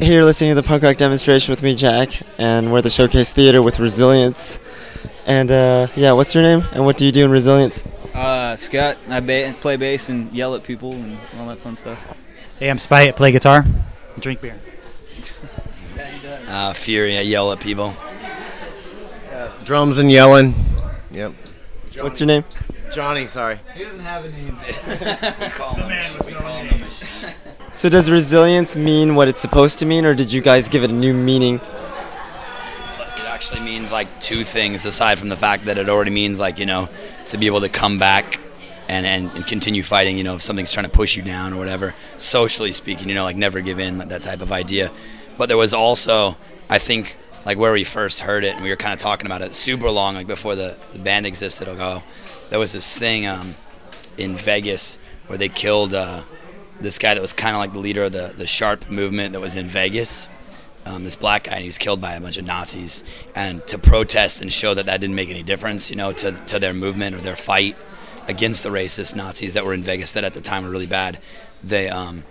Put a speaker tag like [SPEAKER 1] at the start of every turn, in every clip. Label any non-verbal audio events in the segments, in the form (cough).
[SPEAKER 1] Hey, you're listening to the punk rock demonstration with me, Jack, and we're at the Showcase Theater with Resilience. And uh, yeah, what's your name and what do you do in Resilience?
[SPEAKER 2] Uh, Scott. I ba- play bass and yell at people and all that fun stuff.
[SPEAKER 3] Hey, I'm Spite. I play guitar and drink beer. (laughs)
[SPEAKER 4] Uh, Fury, I yell at people.
[SPEAKER 5] Drums and yelling. Yep.
[SPEAKER 1] What's your name?
[SPEAKER 5] Johnny, sorry.
[SPEAKER 2] He doesn't have a name.
[SPEAKER 4] we call him, a, we call him a machine.
[SPEAKER 1] So does resilience mean what it's supposed to mean, or did you guys give it a new meaning?
[SPEAKER 4] It actually means like two things aside from the fact that it already means like, you know, to be able to come back and, and, and continue fighting, you know, if something's trying to push you down or whatever, socially speaking, you know, like never give in, like that type of idea. But there was also, I think, like where we first heard it, and we were kind of talking about it super long, like before the, the band existed. Ago, there was this thing um, in Vegas where they killed uh, this guy that was kind of like the leader of the the Sharp movement that was in Vegas. Um, this black guy, and he was killed by a bunch of Nazis. And to protest and show that that didn't make any difference, you know, to to their movement or their fight against the racist Nazis that were in Vegas that at the time were really bad, they um,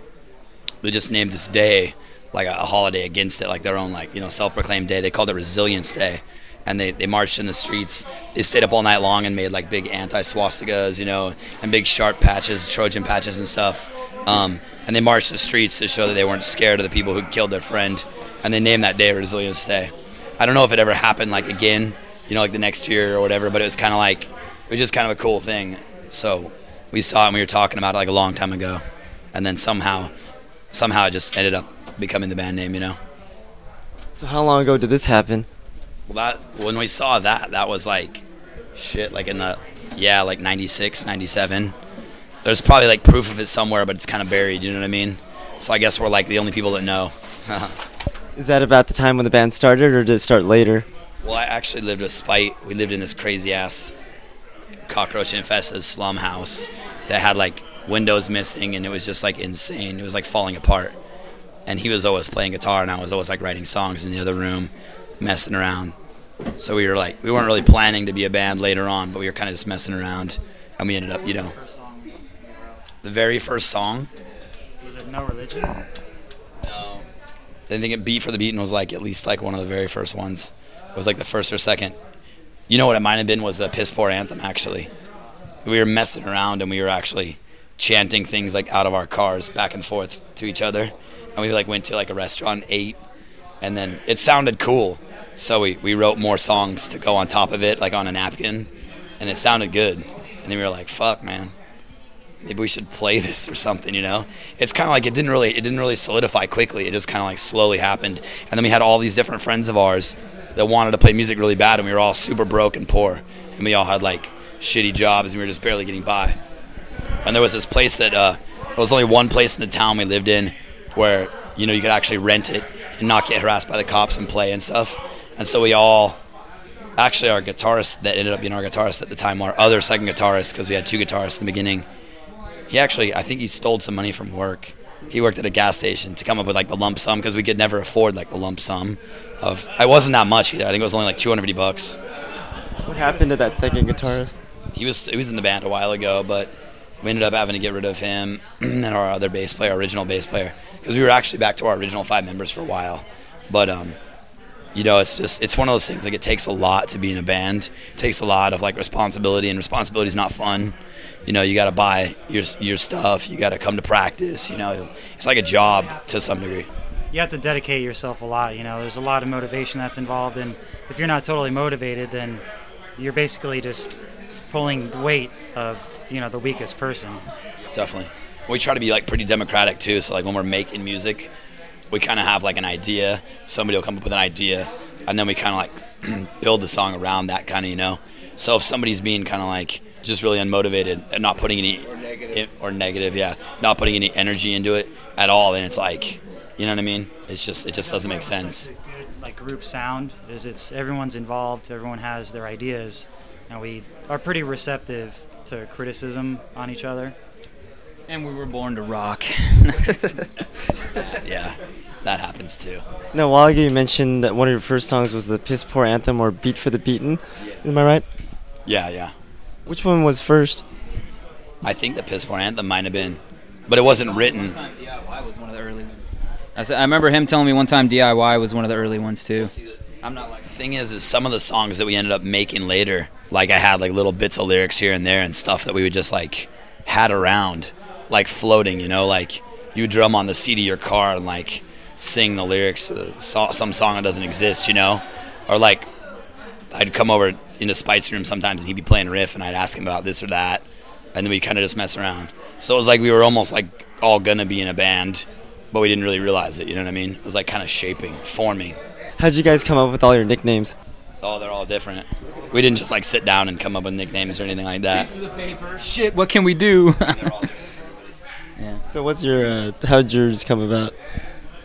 [SPEAKER 4] they just named this day like a, a holiday against it, like their own like you know self-proclaimed day. They called it Resilience Day, and they, they marched in the streets. They stayed up all night long and made like big anti-swastikas, you know, and big sharp patches, Trojan patches and stuff. Um, and they marched the streets to show that they weren't scared of the people who killed their friend, and they named that day Resilience Day. I don't know if it ever happened like again, you know, like the next year or whatever, but it was kind of like it was just kind of a cool thing. So we saw it and we were talking about it like a long time ago, and then somehow, somehow it just ended up becoming the band name, you know.
[SPEAKER 1] So how long ago did this happen?
[SPEAKER 4] Well, that when we saw that, that was like shit, like in the yeah, like 96, 97. There's probably like proof of it somewhere, but it's kind of buried. You know what I mean? So I guess we're like the only people that know. (laughs)
[SPEAKER 1] Is that about the time when the band started, or did it start later?
[SPEAKER 4] well, I actually lived with Spite. We lived in this crazy ass cockroach infested slum house that had like windows missing, and it was just like insane. It was like falling apart. And he was always playing guitar, and I was always like writing songs in the other room, messing around. So we were like, we weren't really planning to be a band later on, but we were kind of just messing around, and we ended up, you know, the very first song.
[SPEAKER 3] Was it No Religion?
[SPEAKER 4] No. I think it Beat for the Beaten was like at least like one of the very first ones. It was like the first or second. You know what it might have been was the Piss Poor Anthem actually. We were messing around and we were actually chanting things like out of our cars back and forth to each other. And we like went to like a restaurant, ate, and then it sounded cool. So we, we wrote more songs to go on top of it, like on a napkin, and it sounded good. And then we were like, fuck man. Maybe we should play (laughs) this or something you know? It's kind of like it didn't really it didn't really solidify quickly. It just kind of like slowly happened. And then we had all these different friends of ours that wanted to play music really bad and we were all super broke and poor. And we all had like shitty jobs and we were just barely getting by. And there was this place that uh, there was only one place in the town we lived in where you know you could actually rent it and not get harassed by the cops and play and stuff and so we all actually our guitarist that ended up being our guitarist at the time our other second guitarist because we had two guitarists in the beginning he actually i think he stole some money from work. He worked at a gas station to come up with like the lump sum because we could never afford like the lump sum of it wasn't that much either. I think it was only like 250 bucks.
[SPEAKER 1] What happened to that second guitarist?
[SPEAKER 4] he was he was in the band a while ago but we ended up having to get rid of him (clears throat) and our other bass player original bass player because we were actually back to our original five members for a while. But um you know it's just it's one of those things like it takes a lot to be in a band it takes a lot of like responsibility and responsibility is not fun you know you got to buy your your stuff you got to come to practice you know it's like a job to some degree
[SPEAKER 3] You have to dedicate yourself a lot. You know, there's a lot of motivation that's involved, and if you're not totally motivated, then you're basically just pulling the weight of you know the weakest person.
[SPEAKER 4] definitely we try to be like pretty democratic too so like when we're making music we kind of have like an idea somebody will come up with an idea and then we kind of like (clears throat) build the song around that kind of you know so if somebody's being kind of like just really unmotivated and not putting any or negative. or negative yeah not putting any energy into it at all then it's like you know what i mean it's just it just doesn't make sense
[SPEAKER 3] Like group sound is it's everyone's involved, everyone has their ideas, and we are pretty receptive to criticism on each other.
[SPEAKER 2] And we were born to rock. (laughs)
[SPEAKER 4] yeah that happens too
[SPEAKER 1] Now, a while ago you mentioned that one of your first songs was the Piss Poor Anthem or Beat for the Beaten. Am I right?
[SPEAKER 4] yeah yeah
[SPEAKER 1] Which one was first?
[SPEAKER 4] i think the piss poor anthem might have been but it wasn't written
[SPEAKER 2] DIY was one of the early ones. I, s- I remember him telling me one time DIY was one of the early ones too.
[SPEAKER 4] I'm not like. The thing is, is some of the songs that we ended up making later, like I had like little bits of lyrics here and there and stuff that we would just like had around, like floating. You know, like you would drum on the seat of your car and like sing the lyrics uh, to some song that doesn't exist. You know, or like I'd come over into Spite's room sometimes and he'd be playing a riff and I'd ask him about this or that, and then we'd kind of just mess around. So it was like we were almost like all gonna be in a band, but we didn't really realize it. You know what I mean? It was like kind of shaping, forming.
[SPEAKER 1] How'd you guys come up with all your nicknames?
[SPEAKER 4] Oh, they're all different. We didn't just like sit down and come up with nicknames or anything like that.
[SPEAKER 2] Pieces of paper. Shit, what can we do? (laughs)
[SPEAKER 4] They're all different.
[SPEAKER 1] So what's your uh, how'd yours come about?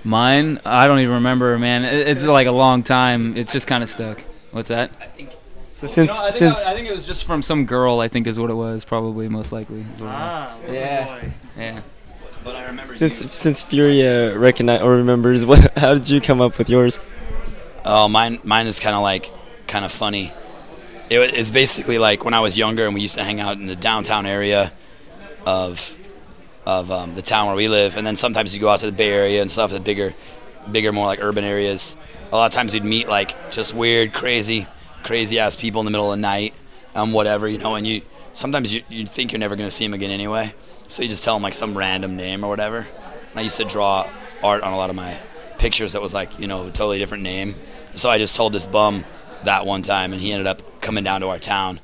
[SPEAKER 2] Mine, I don't even remember, man. It- It's like a long time. It's just kind of stuck. What's that?
[SPEAKER 1] So since
[SPEAKER 2] No, I, think
[SPEAKER 1] since
[SPEAKER 2] I, I think it was just from some girl. I think is what it was. Probably, most likely. Is what it was.
[SPEAKER 3] Ah,
[SPEAKER 2] Yeah.
[SPEAKER 3] boy.
[SPEAKER 2] Yeah.
[SPEAKER 4] But I remember.
[SPEAKER 1] since since Furia recognize or remembers, (laughs) what how did you come up with yours?
[SPEAKER 4] Oh, mine mine is kind of like kind of funny. It, wa- it's basically like when I was younger and we used to hang out in the downtown area of of um, the town where we live, and then sometimes you go out to the Bay Area and stuff, the bigger, bigger, more like urban areas. A lot of times you'd meet like just weird, crazy, crazy ass people in the middle of the night, um, whatever, you know. And you sometimes you you think you're never gonna see them again anyway, so you just tell them like some random name or whatever. And I used to draw art on a lot of my pictures that was like you know a totally different name. So I just told this bum that one time, and he ended up coming down to our town.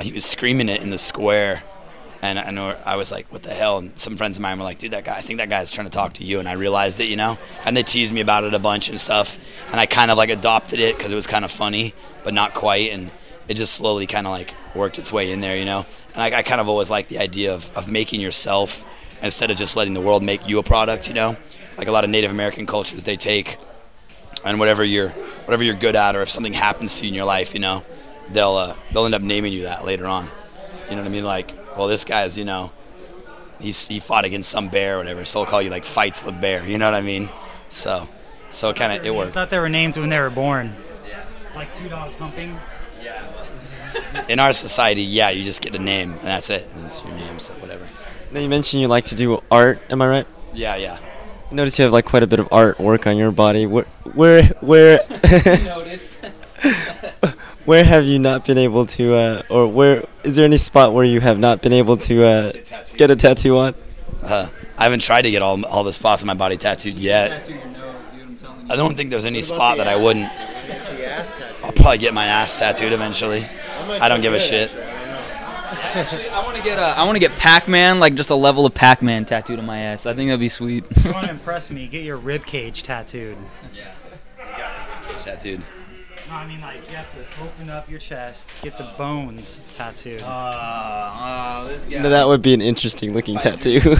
[SPEAKER 4] He was screaming it in the square, and I was like, "What the hell?" And some friends of mine were like, "Dude, that guy, I think that guy's trying to talk to you." And I realized it, you know. And they teased me about it a bunch and stuff, and I kind of like adopted it because it was kind of funny, but not quite. And it just slowly kind of like worked its way in there, you know. And I, I kind of always liked the idea of, of making yourself instead of just letting the world make you a product, you know. Like a lot of Native American cultures, they take and whatever you're whatever you're good at, or if something happens to you in your life, you know, they'll uh, they'll end up naming you that later on. You know what I mean? Like, well, this guy's you know, he's he fought against some bear or whatever, so they'll call you like fights with bear. You know what I mean? So, so kind of it worked.
[SPEAKER 3] I thought they were named when they were born. Yeah. Like two dogs humping. Yeah.
[SPEAKER 4] In our society, yeah, you just get a name and that's it. And it's your name, so whatever.
[SPEAKER 1] Now you mentioned you like to do art. Am I right?
[SPEAKER 4] Yeah, yeah.
[SPEAKER 1] I notice you have like quite a bit of artwork on your body. Where where where (laughs)
[SPEAKER 2] Noticed. (laughs)
[SPEAKER 1] where have you not been able to uh, or where is there any spot where you have not been able to uh, get a tattoo on?
[SPEAKER 4] Uh, I haven't tried to get all all the spots on my body tattooed yet.
[SPEAKER 2] your nose, dude. I'm telling
[SPEAKER 4] I don't think there's any spot that I wouldn't. I'll probably get my ass tattooed eventually. I don't give a shit.
[SPEAKER 2] Actually, I want to get a, I want to get Pac-Man, like just a level of Pac-Man tattooed on my ass. I think that'd be sweet.
[SPEAKER 3] If you want to impress me, get your rib cage tattooed.
[SPEAKER 4] Yeah, rib cage tattooed.
[SPEAKER 3] No, I mean like you have to open up your chest, get the bones tattooed.
[SPEAKER 2] oh, this guy.
[SPEAKER 1] Now, that would be an interesting looking tattoo.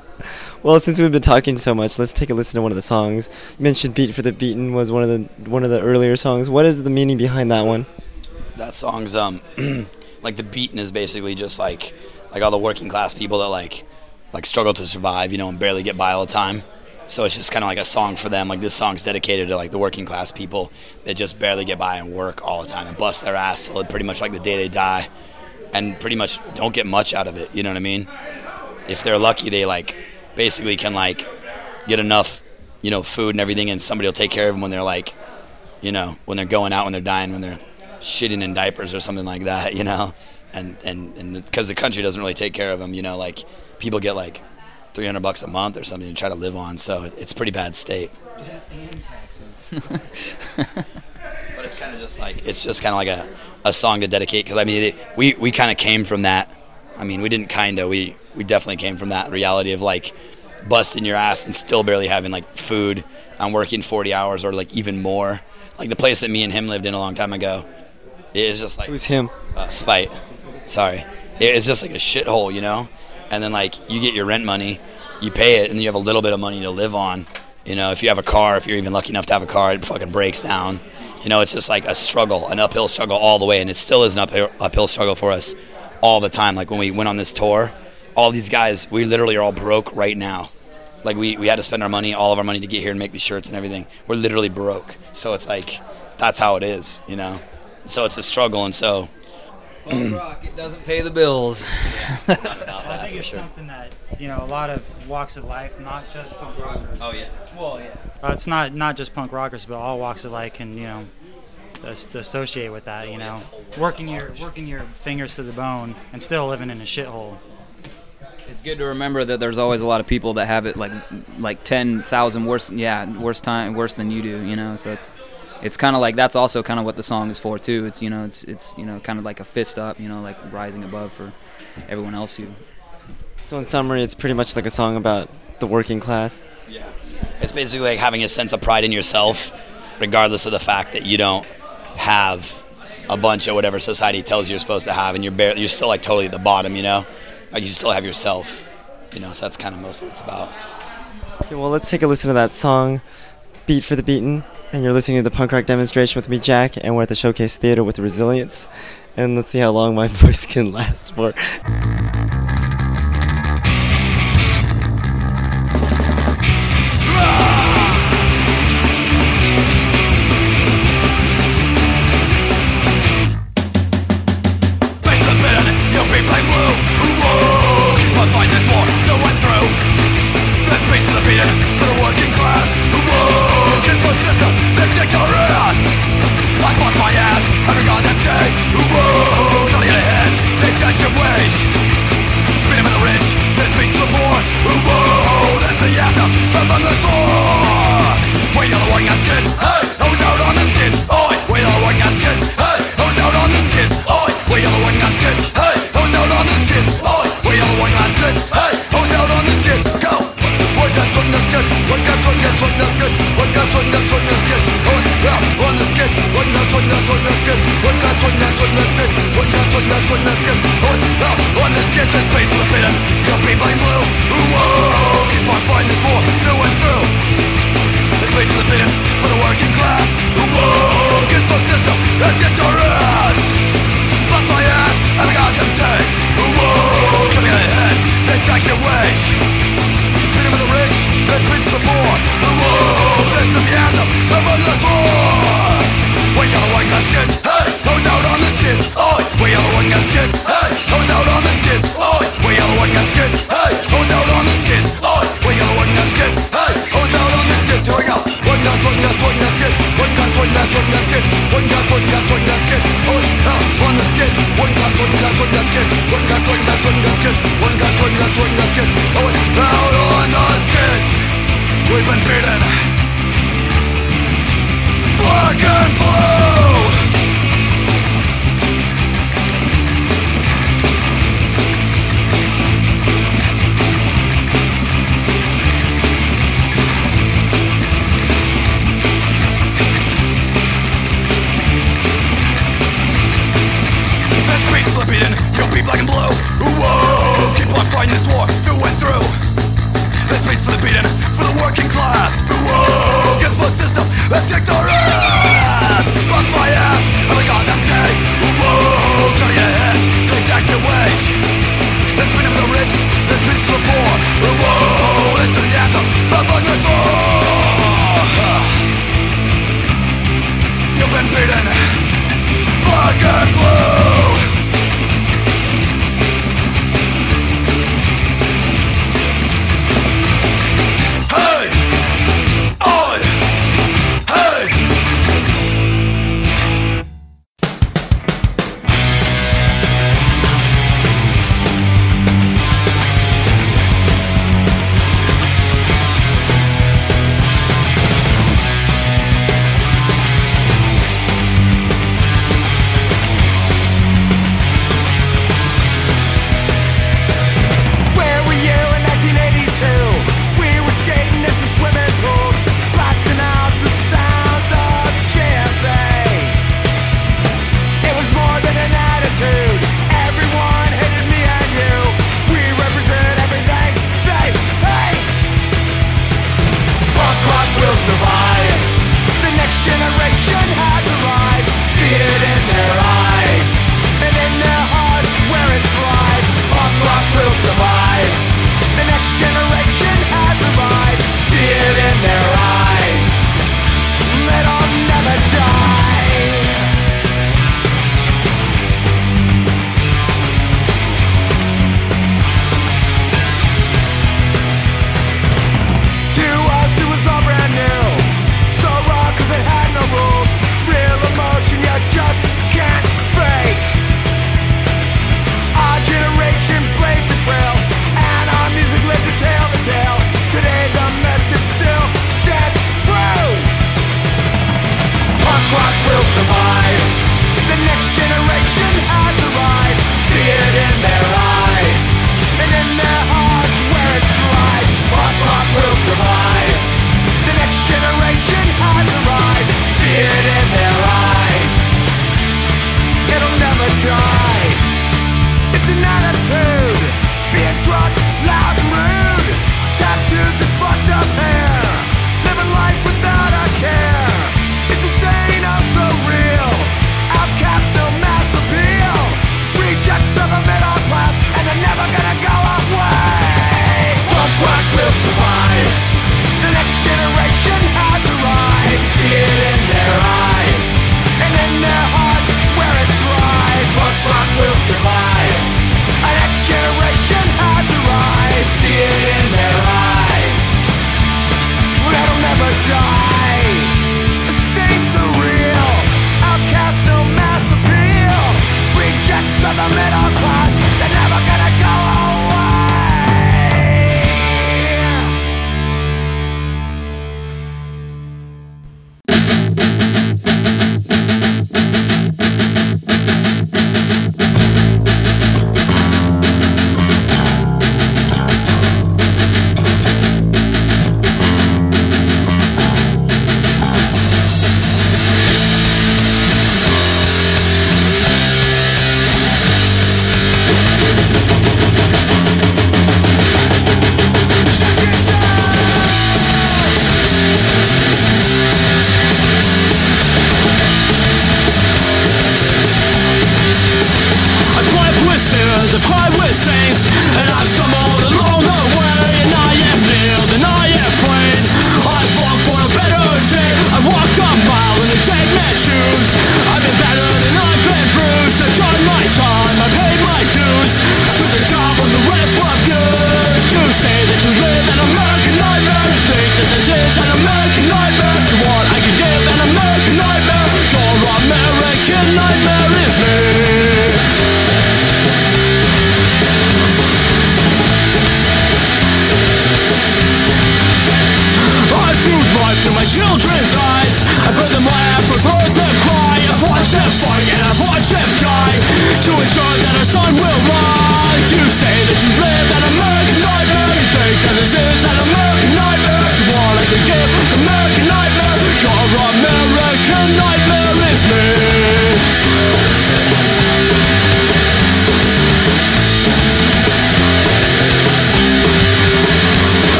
[SPEAKER 1] (laughs) well, since we've been talking so much, let's take a listen to one of the songs. You mentioned "Beat for the Beaten" was one of the one of the earlier songs. What is the meaning behind that one?
[SPEAKER 4] That song's um (clears throat) like the beaten is basically just like like all the working class people that like like struggle to survive, you know, and barely get by all the time. So it's just kind of like a song for them. Like this song's dedicated to like the working class people that just barely get by and work all the time and bust their ass till pretty much like the day they die, and pretty much don't get much out of it. You know what I mean? If they're lucky, they like basically can like get enough, you know, food and everything, and somebody will take care of them when they're like, you know, when they're going out, when they're dying, when they're shitting in diapers or something like that, you know, and and and because the, country doesn't really take care of them, you know, like people get like 300 bucks a month or something to try to live on, so it- it's pretty bad state.
[SPEAKER 2] and taxes. (laughs)
[SPEAKER 4] But it's kind of just like it's just kind of like a, a song to dedicate because I mean it, we we kind of came from that. I mean we didn't kind of we we definitely came from that reality of like busting your ass and still barely having like food and working 40 hours or like even more. Like the place that me and him lived in a long time ago, it is just like
[SPEAKER 1] Who's him?
[SPEAKER 4] uh, spite. Sorry, It- it's just like a shithole, you know. And then like you get your rent money, you pay it, and you have a little bit of money to live on. You know, if you have a car, if you're even lucky enough to have a car, it fucking breaks down. You know, it's just like a struggle, an uphill struggle all the way, and it still is an uphill, uphill struggle for us all the time. Like when we went on this tour, all these guys, we literally are all broke right now. Like we, we had to spend our money, all of our money to get here and make these shirts and everything. We're literally broke. So it's like that's how it is, you know. So it's a struggle, and so
[SPEAKER 2] Punk rock, it doesn't pay the bills.
[SPEAKER 3] I think it's something that you know a lot of walks of life, not just punk rockers.
[SPEAKER 4] Oh yeah.
[SPEAKER 2] well, yeah.
[SPEAKER 3] Uh, it's not not just punk rockers, but all walks of life can you know associate with that. You know, working your working your fingers to the bone and still living in a shithole.
[SPEAKER 2] It's good to remember that there's always a lot of people that have it like like ten thousand worse. Yeah, worse time, worse than you do. You know, so it's it's kind of like that's also kind of what the song is for too. It's you know it's it's you know kind of like a fist up. You know, like rising above for everyone else who.
[SPEAKER 6] So in summary, it's pretty much like a song about the working class.
[SPEAKER 4] Yeah. It's basically like having a sense of pride in yourself, regardless of the fact that you don't have a bunch of whatever society tells you you're supposed to have, and you're barely, you're still like totally at the bottom, you know? Like you still have yourself, you know. So that's kind of mostly what it's about.
[SPEAKER 6] Okay, well, let's take a listen to that song, Beat for the Beaten. And you're listening to the punk rock demonstration with me, Jack, and we're at the Showcase Theater with Resilience. And let's see how long my (laughs) voice can last for.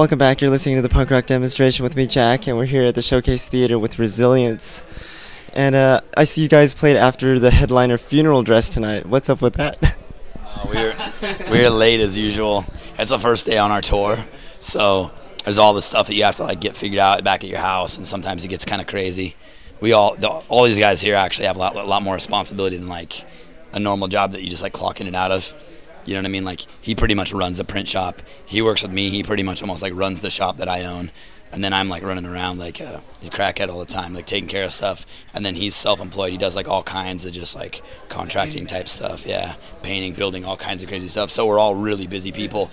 [SPEAKER 1] Welcome back. You're listening to the punk rock demonstration with me, Jack, and we're here at the Showcase Theater with Resilience. And uh, I see you guys played after the headliner funeral dress tonight. What's up with that? (laughs)
[SPEAKER 4] Uh, we're we're late as usual. It's the first day on our tour, so there's all this stuff that you have to like get figured out back at your house, and sometimes it gets kind of crazy. We all the, all these guys here actually have a lot, a lot more responsibility than like a normal job that you just like clock in and out of. You know what I mean? Like he pretty much runs the print shop. He works with me. He pretty much almost like runs the shop that I own. And then I'm like running around like uh, a, a crackhead all the time, like taking care of stuff. And then he's self-employed. He does like all kinds of just like contracting type stuff. Yeah, painting, building, all kinds of crazy stuff. So we're all really busy people.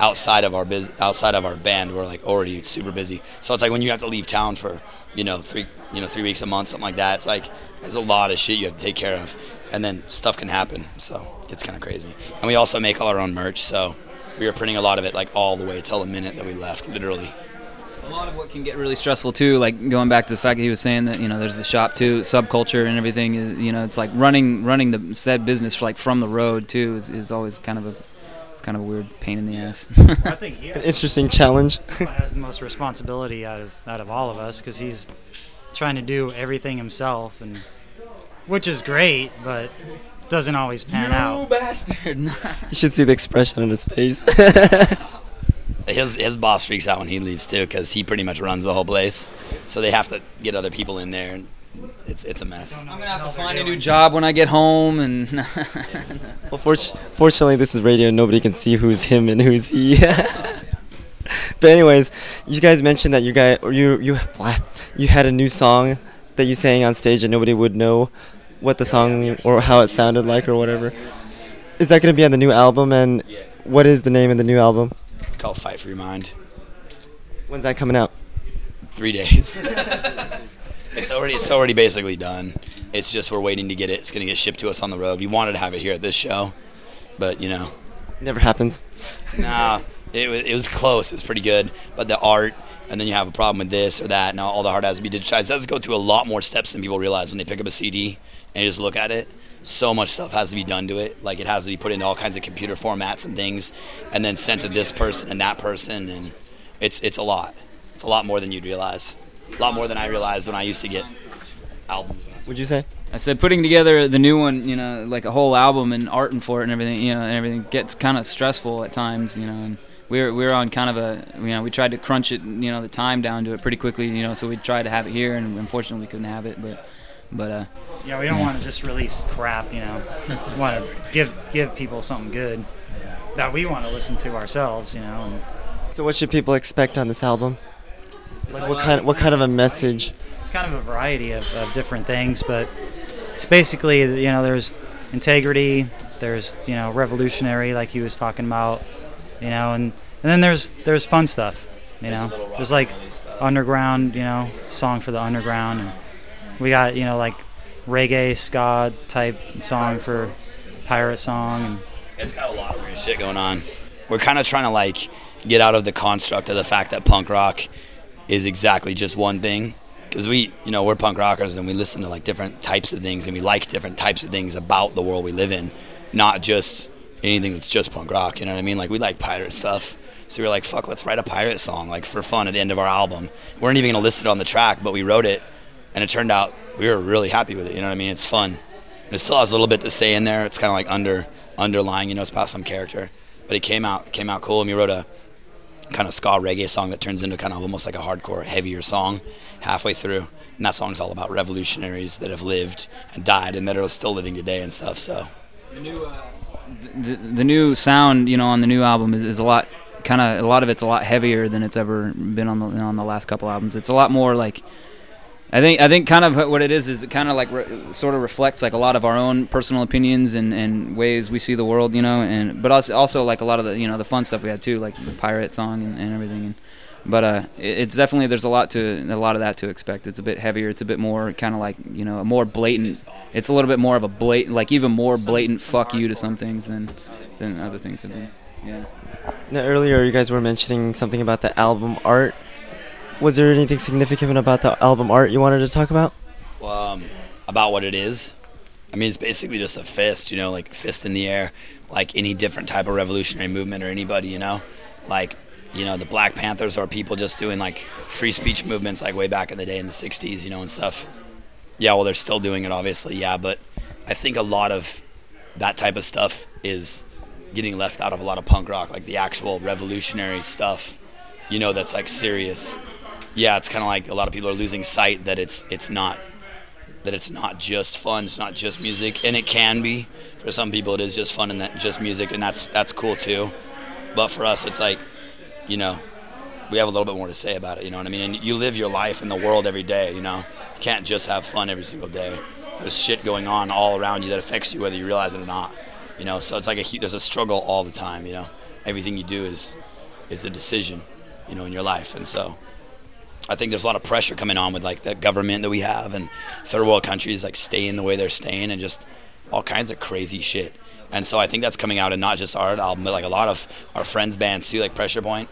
[SPEAKER 4] Outside of our biz, outside of our band, we're like already super busy. So it's like when you have to leave town for, you know, three, you know, three weeks a month, something like that. It's like there's a lot of shit you have to take care of, and then stuff can happen. So it's kind of crazy. And we also make all our own merch. So we were printing a lot of it like all the way till the minute that we left, literally.
[SPEAKER 2] A lot of what can get really stressful too, like going back to the fact that he was saying that you know there's the shop too, subculture and everything. You know, it's like running running the said business like from the road too is, is always kind of a it's kind of a weird pain in the ass.
[SPEAKER 3] I think he (laughs)
[SPEAKER 1] An interesting challenge.
[SPEAKER 3] has the most responsibility out of out of all of us because he's trying to do everything himself, and which is great, but doesn't always pan out.
[SPEAKER 2] bastard! (laughs)
[SPEAKER 1] You should see the expression on his face. (laughs)
[SPEAKER 4] His his boss freaks out when he leaves too, because he pretty much runs the whole place. So they have to get other people in there, and it's it's a mess.
[SPEAKER 2] I'm gonna have to find a new job when I get home, and (laughs)
[SPEAKER 1] well, fort- fortunately, this is radio. Nobody can see who's him and who's he. but anyways, you guys mentioned that you guys or you you you had a new song that you sang on stage and nobody would know what the song or how it sounded like or whatever. Is that going to be on the new album? And what is the name of the new album?
[SPEAKER 4] It's called Fight for Your Mind.
[SPEAKER 1] When's that coming out?
[SPEAKER 4] Three days. (laughs) it's already it's already basically done. It's just we're waiting to get it. It's gonna get shipped to us on the road. We wanted to have it here at this show, but you know,
[SPEAKER 1] Never happens.
[SPEAKER 4] nah. It was, it was close. It was pretty good, but the art, and then you have a problem with this or that, and all the art has to be digitized. It does go through a lot more steps than people realize when they pick up a CD and you just look at it. So much stuff has to be done to it. Like it has to be put into all kinds of computer formats and things, and then sent to this person and that person, and it's it's a lot. It's a lot more than you'd realize. A lot more than I realized when I used to get albums.
[SPEAKER 1] Would you say?
[SPEAKER 2] I said putting together the new one, you know, like a whole album and arting for it and everything, you know, and everything gets kind of stressful at times, you know. And we were we were on kind of a, you know, we tried to crunch it, you know, the time down to it pretty quickly, you know. So we tried to have it here, and unfortunately we couldn't have it, but, but uh,
[SPEAKER 3] Yeah, we don't want to just release crap, you know. We want to give give people something good that we want to listen to ourselves, you know. And
[SPEAKER 1] So what should people expect on this album? Like what kind Of, what kind of a message?
[SPEAKER 3] it's kind of a variety of, of different things, but it's basically you know there's integrity, there's you know revolutionary like he was talking about, you know, and and then there's there's fun stuff, you know. There's like underground, you know, song for the underground, and we got you know like reggae ska type song for pirate song, and
[SPEAKER 4] It's got a lot of weird shit going on. We're kind of trying to like get out of the construct of the fact that punk rock is exactly just one thing. Because we, you know, we're punk rockers and we listen to like different types of things and we like different types of things about the world we live in, not just anything that's just punk rock. You know what I mean? Like we like pirate stuff. So we were like, fuck, let's write a pirate song like for fun at the end of our album. We weren't even gonna list it on the track, but we wrote it, and it turned out we were really happy with it. You know what I mean? It's fun. And it still has a little bit to say in there. It's kind of like under underlying. You know, it's about some character, but it came out came out cool. And we wrote a kind of ska reggae song that turns into kind of almost like a hardcore, heavier song halfway through. And that song's all about revolutionaries that have lived and died and that are still living today and stuff. So
[SPEAKER 2] The new, uh, the, the new sound, you know, on the new album is, is a lot, kind of, a lot of it's a lot heavier than it's ever been on the on the last couple albums. It's a lot more like, I think, I think, kind of what it is is it kind of like re- sort of reflects like a lot of our own personal opinions and, and ways we see the world, you know, and but also also like a lot of the you know the fun stuff we had too, like the pirate song and, and everything. And, but uh, it- it's definitely there's a lot to a lot of that to expect. It's a bit heavier. It's a bit more kind of like you know a more blatant. It's a little bit more of a blatant, like even more blatant fuck you to some things than than other things have been. Yeah.
[SPEAKER 1] Now, earlier, you guys were mentioning something about the album art. Was there anything significant about the album art you wanted to talk about?
[SPEAKER 4] um, about what it is. I mean, it's basically just a fist, you know, like fist in the air, like any different type of revolutionary movement or anybody, you know, like you know the Black Panthers or people just doing like free speech movements like way back in the day in the '60s, you know, and stuff. Yeah, well, they're still doing it, obviously, yeah, but I think a lot of that type of stuff is getting left out of a lot of punk rock, like the actual revolutionary stuff, you know, that's like serious. Yeah, it's kind of like a lot of people are losing sight that it's it's not that it's not just fun, it's not just music, and it can be for some people. It is just fun and that just music, and that's that's cool too. But for us, it's like, you know, we have a little bit more to say about it. You know what I mean? And you live your life in the world every day. You know, you can't just have fun every single day. There's shit going on all around you that affects you whether you realize it or not. You know, so it's like a there's a struggle all the time. You know, everything you do is is a decision. You know, in your life, and so. I think there's a lot of pressure coming on with like the government that we have and third world countries like staying the way they're staying and just all kinds of crazy shit. And so I think that's coming out in not just our album, but like a lot of our friends' bands too, like Pressure Point.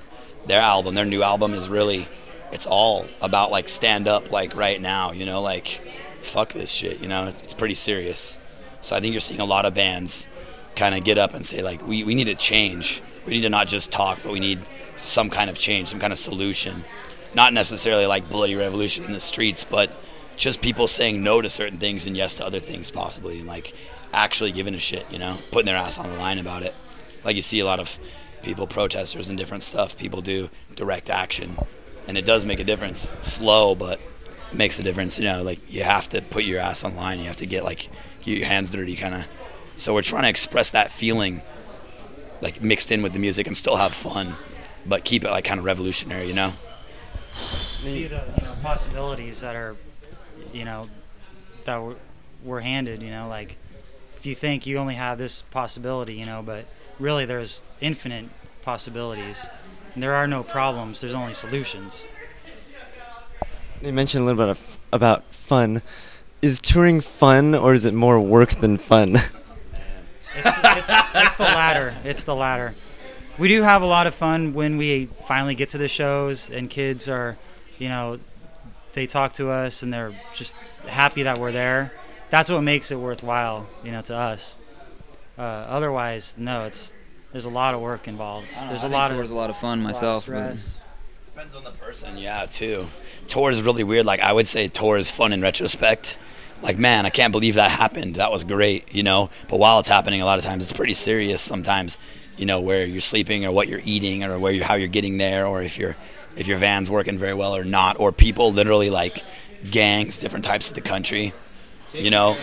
[SPEAKER 4] Their album, their new album is really, it's all about like stand up, like right now, you know, like fuck this shit, you know, it's pretty serious. So I think you're seeing a lot of bands kind of get up and say like, we, we need to change. We need to not just talk, but we need some kind of change, some kind of solution not necessarily like bloody revolution in the streets, but just people saying no to certain things and yes to other things possibly, and like actually giving a shit, you know, putting their ass on the line about it. Like you see a lot of people, protesters and different stuff. People do direct action, and it does make a difference. Slow, but it makes a difference. You know, like you have to put your ass on the line. You have to get like get your hands dirty, kind of. So we're trying to express that feeling, like mixed in with the music, and still have fun, but keep it like kind of revolutionary, you know.
[SPEAKER 3] See the you know, possibilities that are, you know, that we're, we're handed. You know, like if you think you only have this possibility, you know, but really there's infinite possibilities. And there are no problems. There's only solutions.
[SPEAKER 1] You mentioned a little bit of, about fun. Is touring fun or is it more work than fun?
[SPEAKER 3] It's, it's, it's the latter. It's the latter. We do have a lot of fun when we finally get to the shows and kids are, you know, they talk to us and they're just happy that we're there. That's what makes it worthwhile, you know, to us. Uh, otherwise, no, it's there's a lot of work involved.
[SPEAKER 2] Know,
[SPEAKER 3] There's
[SPEAKER 2] I
[SPEAKER 3] a
[SPEAKER 2] think
[SPEAKER 3] lot
[SPEAKER 2] tours
[SPEAKER 3] of
[SPEAKER 2] a lot of fun
[SPEAKER 3] lot of
[SPEAKER 2] myself.
[SPEAKER 3] stress.
[SPEAKER 4] Depends on the person, yeah, too. Tour is really weird. Like I would say, tour is fun in retrospect. Like man, I can't believe that happened. That was great, you know. But while it's happening, a lot of times it's pretty serious. Sometimes, you know, where you're sleeping or what you're eating or where you how you're getting there or if your if your van's working very well or not or people literally like gangs, different types of the country. You know,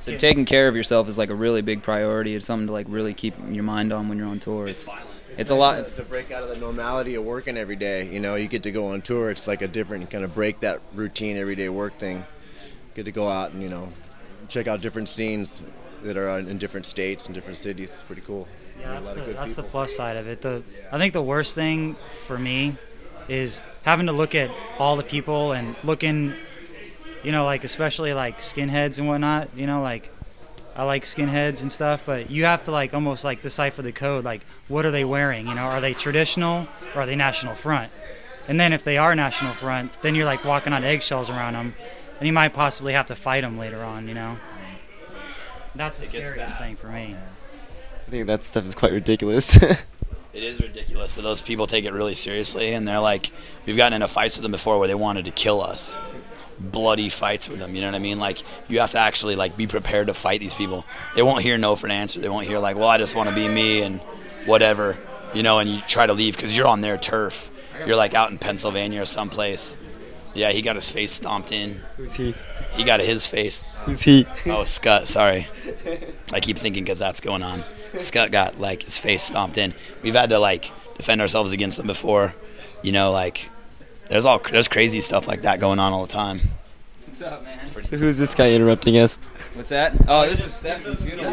[SPEAKER 2] So taking care of yourself is like a really big priority. It's something to like really keep your mind on when you're on tour. It's it's a lot. It's,
[SPEAKER 5] to break out of the normality of working every day. You know, you get to go on tour. It's like a different kind of break that routine everyday work thing. Get to go out and you know check out different scenes that are in different states and different cities. It's pretty cool.
[SPEAKER 3] Yeah, that's, the, that's the plus side of it. The I think the worst thing for me is having to look at all the people and looking, you know, like especially like skinheads and whatnot. You know, like I like skinheads and stuff, but you have to like almost like decipher the code. Like, what are they wearing? You know, are they traditional or are they National Front? And then if they are National Front, then you're like walking on eggshells around them, and you might possibly have to fight them later on. You know, that's the scariest
[SPEAKER 4] bad.
[SPEAKER 3] thing for me.
[SPEAKER 1] I think that stuff is quite ridiculous.
[SPEAKER 4] It is ridiculous, but those people take it really seriously, and they're like, we've gotten into fights with them before where they wanted to kill us. bloody fights with them. You know what I mean? Like you have to actually like be prepared to fight these people. They won't hear no for an answer. They won't hear like, well, I just want to be me and whatever, you know. And you try to leave because you're on their turf. You're like out in Pennsylvania or someplace. Yeah, he got his face stomped in.
[SPEAKER 1] Who's he?
[SPEAKER 4] He got his face.
[SPEAKER 1] Who's he?
[SPEAKER 4] Oh, Scott. Sorry, I keep thinking because that's going on. (laughs) Scott got like his face stomped in. We've had to like defend ourselves against them before. You know, like there's all there's crazy stuff like that going on all the time.
[SPEAKER 2] What's up, man?
[SPEAKER 1] So who's this guy interrupting us?
[SPEAKER 2] What's that? Oh, this is Stephen Funeral.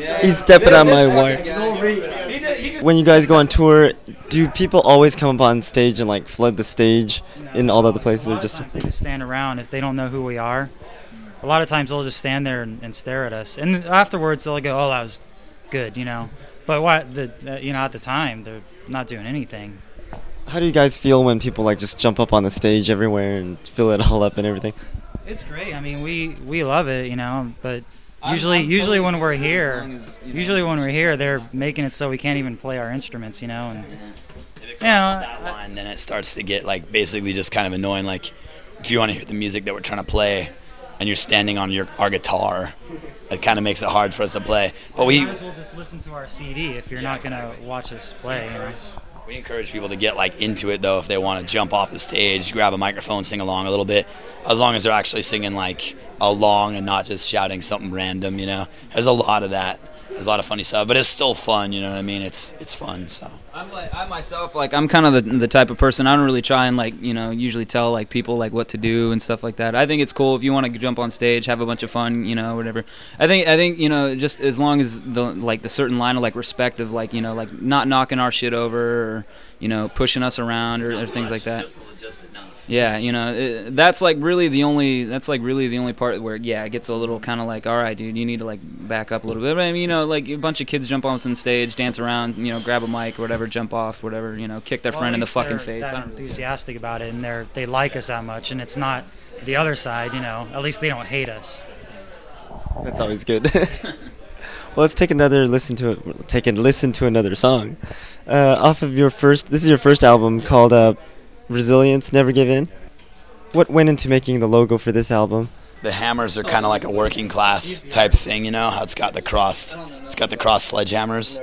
[SPEAKER 2] Yeah,
[SPEAKER 1] He's stepping on my wire. When you guys go on tour, do people always come up on stage and like flood the stage in all the other places, or just?
[SPEAKER 3] they just stand around if they don't know who we are. A lot of times they'll just stand there and, and stare at us, and afterwards they'll go, "Oh, that was good," you know. But what the uh, you know at the time they're not doing anything.
[SPEAKER 1] How do you guys feel when people like just jump up on the stage everywhere and fill it (laughs) all up and everything?
[SPEAKER 3] It's great. I mean, we we love it, you know. But
[SPEAKER 2] I'm-
[SPEAKER 3] usually,
[SPEAKER 2] I'm
[SPEAKER 3] usually
[SPEAKER 2] totally
[SPEAKER 3] when we're
[SPEAKER 2] cool as
[SPEAKER 3] here,
[SPEAKER 2] as, you know-
[SPEAKER 3] usually when we're here, they're making it so we can't even play our instruments, you know. And
[SPEAKER 4] If it crosses
[SPEAKER 3] Yeah,
[SPEAKER 4] that
[SPEAKER 3] I-
[SPEAKER 4] then it starts to get like basically just kind of annoying. Like if you want to hear the music that we're trying to play, and you're standing on your our guitar, it kind of makes it hard for us to play. But we
[SPEAKER 3] might as well just listen to our CD if you're not gonna watch us play. You know?
[SPEAKER 4] we encourage people to get like into it though if they want to jump off the stage, grab a microphone, sing along a little bit, as long as they're actually singing like along and not just shouting something random. You know, there's a lot of that. There's a lot of funny stuff, but it's still fun. You know what I mean? It's it's fun. So.
[SPEAKER 2] I'm like I myself like I'm kind of the the type of person I don't really try and like you know usually tell like people like what to do and stuff like that. I think it's cool if you want to jump on stage, have a bunch of fun, you know, whatever. I think I think you know just as long as the like the certain line of like respect of like you know like not knocking our shit over or you know pushing us around or, or things like that. Yeah, you know, it, that's like really the only that's like really the only part where yeah, it gets a little kind of like all right, dude, you need to like back up a little bit. But I mean, you know, like a bunch of kids jump onto the stage, dance around, you know, grab a mic or whatever, jump off, whatever, you know, kick their
[SPEAKER 3] Well,
[SPEAKER 2] friend in the fucking face. I
[SPEAKER 3] That
[SPEAKER 2] don't really-
[SPEAKER 3] enthusiastic about it, and they're they like us that much, and it's not the other side. You know, at least they don't hate us.
[SPEAKER 1] That's always good. (laughs) well, let's take another listen to it. Take a listen to another song. Uh, off of your first, this is your first album called uh, "Resilience, Never Give In." What went into making the logo for this album?
[SPEAKER 4] the hammers are kind of like a working class type thing, you know, how it's got the crossed, it's got the cross sledgehammers,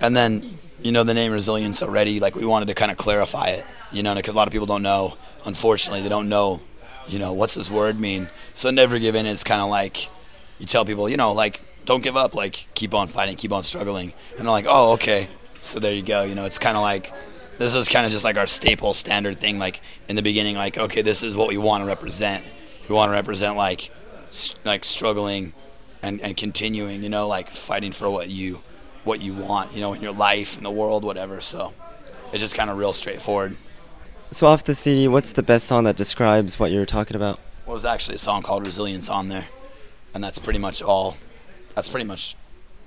[SPEAKER 4] and then you know the name resilience already. Like we wanted to kind of clarify it, you know, because a lot of people don't know. Unfortunately, they don't know, you know, what's this word mean. So never give in is kind of like you tell people, you know, like don't give up, like keep on fighting, keep on struggling, and they're like, oh, okay. So there you go. You know, it's kind of like this is kind of just like our staple standard thing. Like in the beginning, like okay, this is what we want to represent. We want to represent like like struggling and, and continuing. You know, like fighting for what you what you want. You know, in your life, in the world, whatever. So it's just kind of real straightforward.
[SPEAKER 1] So off the CD, what's the best song that describes what you're talking about?
[SPEAKER 4] Well, there's actually a song called Resilience on there, and that's pretty much all. That's pretty much,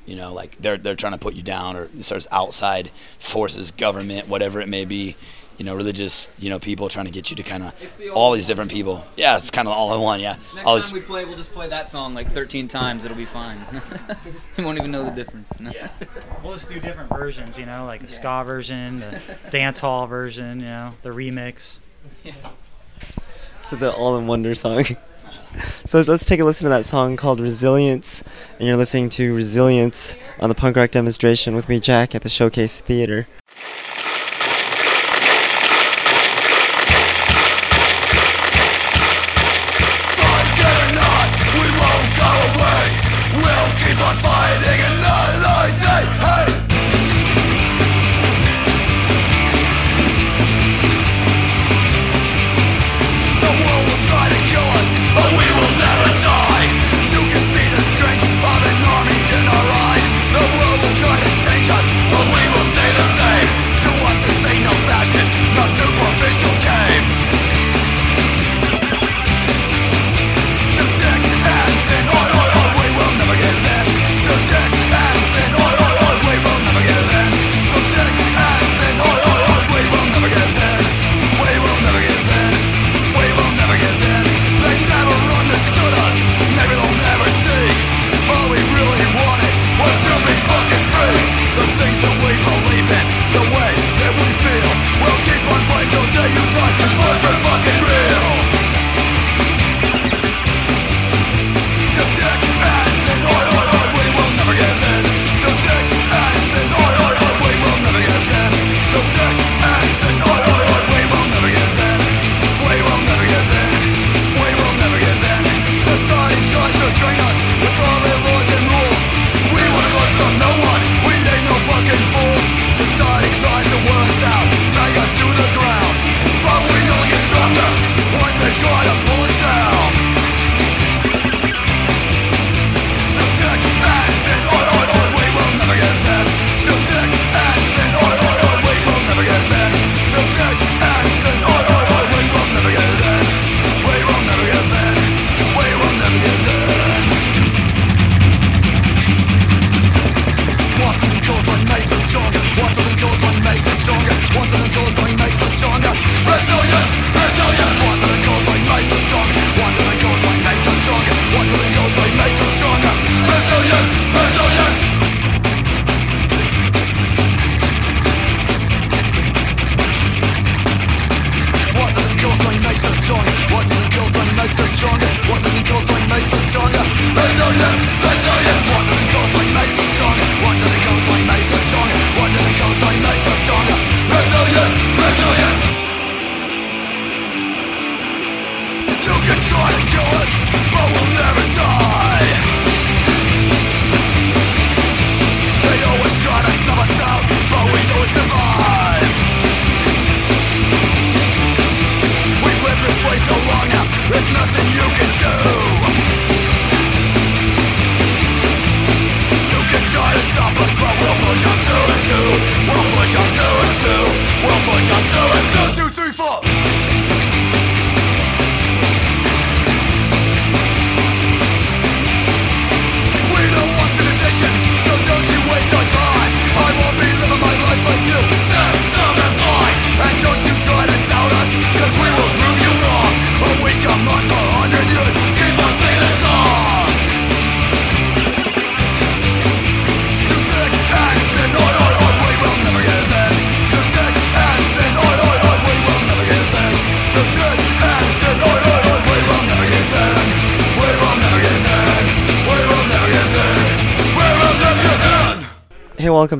[SPEAKER 4] you know, like they're they're trying to put you down, or there's outside forces, government, whatever it may be, you know, religious, you know, people trying to get you to kind
[SPEAKER 2] It's the
[SPEAKER 4] of all these different people. Yeah, it's kind of all in one. Yeah,
[SPEAKER 2] Next
[SPEAKER 4] all
[SPEAKER 2] time
[SPEAKER 4] these,
[SPEAKER 2] we play, we'll just play that song like 13 times. It'll be fine. (laughs) you won't even know the difference. No.
[SPEAKER 4] Yeah. (laughs)
[SPEAKER 3] We'll just do different versions, you know, like the ska version, the (laughs) dance hall version, you know, the remix.
[SPEAKER 1] So the All in Wonder song. (laughs) so let's- take a listen to that song called Resilience, and you're listening to Resilience on the punk rock demonstration with me, Jack, at the Showcase Theater.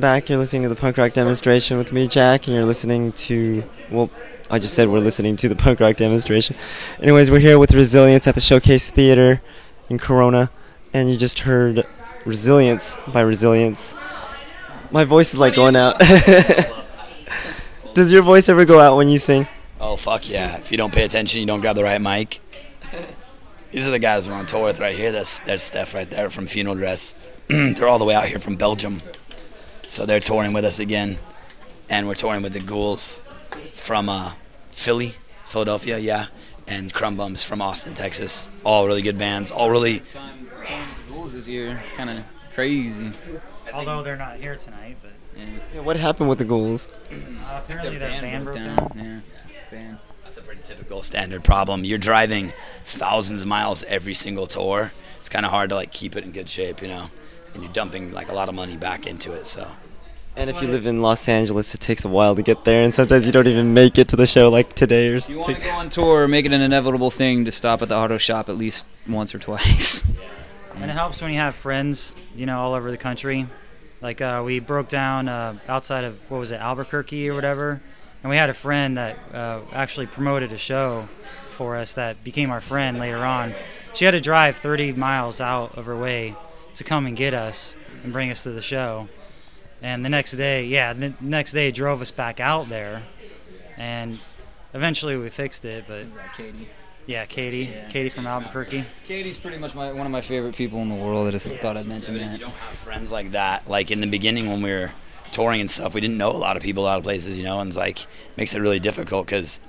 [SPEAKER 1] Back. You're listening to the punk rock demonstration with me, Jack, and you're listening to well, I just said we're listening to the punk rock demonstration. Anyways, we're here with Resilience at the Showcase Theater in Corona, and you just heard Resilience by Resilience. My voice is like going out. (laughs) Does your voice ever go out when you sing?
[SPEAKER 4] Oh fuck yeah! If you don't pay attention, you don't grab the right mic. These are the guys we're on tour with right here. That's that's Steph right there from Funeral Dress. (clears throat) they're all the way out here from Belgium, so they're touring with us again, and we're touring with the Ghouls from uh, Philly, Philadelphia, yeah, and Krum Bums from Austin, Texas. All really good bands. All really.
[SPEAKER 2] Time, time Ghouls this year. It's kind of crazy.
[SPEAKER 3] Although they're not here tonight, but
[SPEAKER 2] Yeah.
[SPEAKER 1] Yeah, what happened with the ghouls?
[SPEAKER 3] uh, apparently
[SPEAKER 2] Their
[SPEAKER 3] their
[SPEAKER 2] van
[SPEAKER 3] van
[SPEAKER 2] broke
[SPEAKER 3] broke
[SPEAKER 2] down.
[SPEAKER 3] down.
[SPEAKER 2] Yeah. Van.
[SPEAKER 4] That's a pretty typical standard problem. You're driving thousands of miles every single tour. It's kind of hard to like keep it in good shape, you know. And you're dumping like a lot of money back into it. So
[SPEAKER 1] And if you live in Los Angeles, it takes a while to get there, and sometimes you don't even make it to the show like today or
[SPEAKER 2] If you want to go on tour, make it an inevitable thing to stop at the auto shop at least once or twice. (laughs)
[SPEAKER 3] And it helps when you have friends, you know, all over the country. Like uh, we broke down uh, outside of what was it, Albuquerque or whatever, and we had a friend that uh, actually promoted a show for us that became our friend later on. She had to drive 30 miles out of her way to come and get us and bring us to the show. And the next day, yeah, the next day drove us back out there, and eventually we fixed it. But
[SPEAKER 2] Katie.
[SPEAKER 3] yeah, Katie,
[SPEAKER 2] Yeah.
[SPEAKER 3] Katie from Albuquerque.
[SPEAKER 2] Katie's pretty much my, one of my favorite people in the world. I just thought I'd mention
[SPEAKER 4] But
[SPEAKER 2] that.
[SPEAKER 4] you don't have friends like that, like in the beginning when we were touring and stuff, we didn't know a lot of people, a lot of places, you know, and it's like makes it really difficult because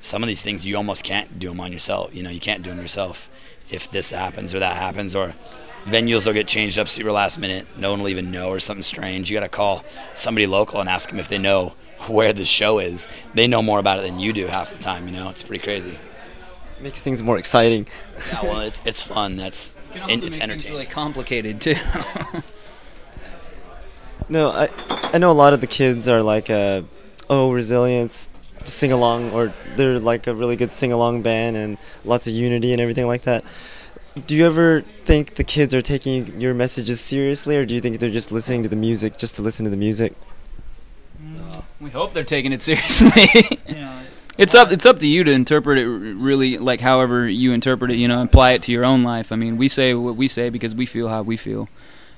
[SPEAKER 4] some of these things you almost can't do them on yourself. You know, you can't do them yourself if this happens or that happens or venues will get changed up super last minute. No one will even know or something strange. You got to call somebody local and ask them if they know where the show is. They know more about it than you do half the time. You know, it's pretty crazy.
[SPEAKER 1] Makes things more exciting.
[SPEAKER 4] Yeah, well, it's, it's fun. That's (laughs)
[SPEAKER 2] It
[SPEAKER 4] it's,
[SPEAKER 2] can also
[SPEAKER 4] it's
[SPEAKER 2] make
[SPEAKER 4] entertaining.
[SPEAKER 2] really complicated too. (laughs)
[SPEAKER 1] No, I I know a lot of the kids are like, uh, oh, resilience, sing along, or they're like a really good sing along band and lots of unity and everything like that. Do you ever think the kids are taking your messages seriously, or do you think they're just listening to the music just to listen to the music?
[SPEAKER 2] Mm, we hope they're taking it seriously. (laughs) It's up. It's up to you to interpret it really, like however you interpret it. You know, apply it to your own life. I mean, we say what we say because we feel how we feel,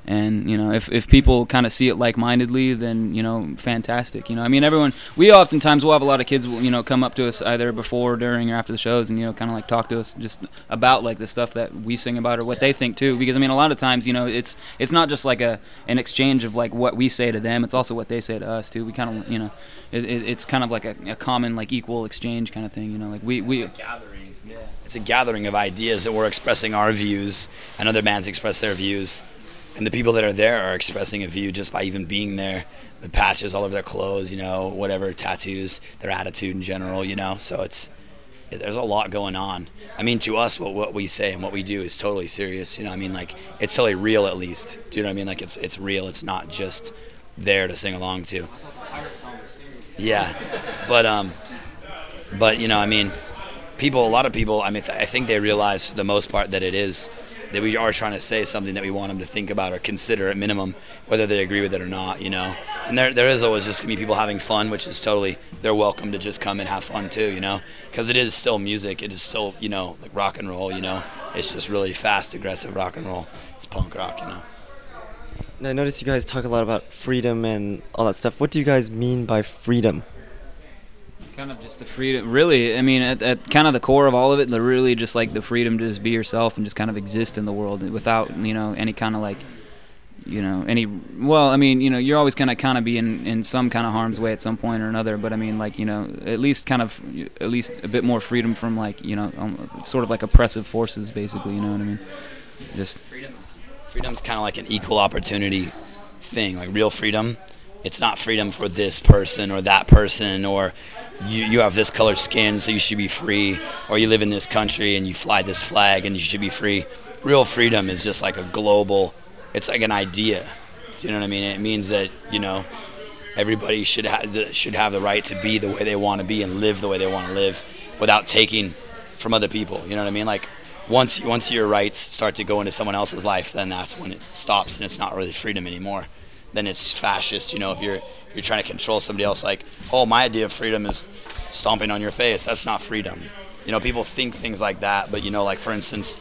[SPEAKER 2] and you know, if if people kind of see it like-mindedly, then you know, fantastic. You know, I mean, everyone. We oftentimes will have a lot of kids, you know, come up to us either before, during, or after the shows, and you know, kind of like talk to us just about like the stuff that we sing about or what they think too. Because I mean, a lot of times, you know, it's it's not just like a an exchange of like what we say to them. It's also what they say to us too. We kind of, you know, it, it, it's kind of like a, a common like equal exchange kind of thing. You know, like we we.
[SPEAKER 4] gathering. It's a gathering of ideas that we're expressing our views, and other bands express their views, and the people that are there are expressing a view just by even being there. The patches all over their clothes, you know, whatever tattoos, their attitude in general, you know. So it's it, there's a lot going on. I mean, to us, what what we say and what we do is totally serious. You know, I mean, like it's totally real at least. Do you know what I mean? Like it's it's real. It's not just there to sing along to. Yeah, but um, but you know, I mean, people, a lot of people, I mean, I think they realize for the most part that it is that we are trying to say something that we want them to think about or consider at minimum, whether they agree with it or not, you know. And there, there is always just gonna be people having fun, which is totally they're welcome to just come and have fun too, you know, because it is still music. It is still, you know, like rock and roll, you know. It's just really fast, aggressive rock and roll. It's punk rock, you know.
[SPEAKER 1] I notice you guys talk a lot about freedom and all that stuff. What do you guys mean by freedom?
[SPEAKER 2] Kind of just the freedom, really. I mean, at, at kind of the core of all of it, the really just like the freedom to just be yourself and just kind of exist in the world without, you know, any kind of like, you know, any. Well, I mean, you know, you're always gonna kind of be in in some kind of harm's way at some point or another. But I mean, like, you know, at least kind of, at least a bit more freedom from like, you know, um, sort of like oppressive forces, basically. You know what I mean? Just
[SPEAKER 4] freedom's freedom's kind of like an equal opportunity thing like real freedom it's not freedom for this person or that person or you, you have this color skin so you should be free. Or you live in this country and you fly this flag and you should be free. Real freedom is just like a global it's like an idea. Do you know what i mean? It means that you know everybody should have should have the right to be the way they want to be and live the way they want to live without taking from other people. You know what i mean? Like once once your rights start to go into someone else's life then that's when it stops and it's not really freedom anymore then it's fascist. You know, if you're you're trying to control somebody else, like, oh, my idea of freedom is stomping on your face. That's not freedom. You know, people think things like that, but you know, like for instance,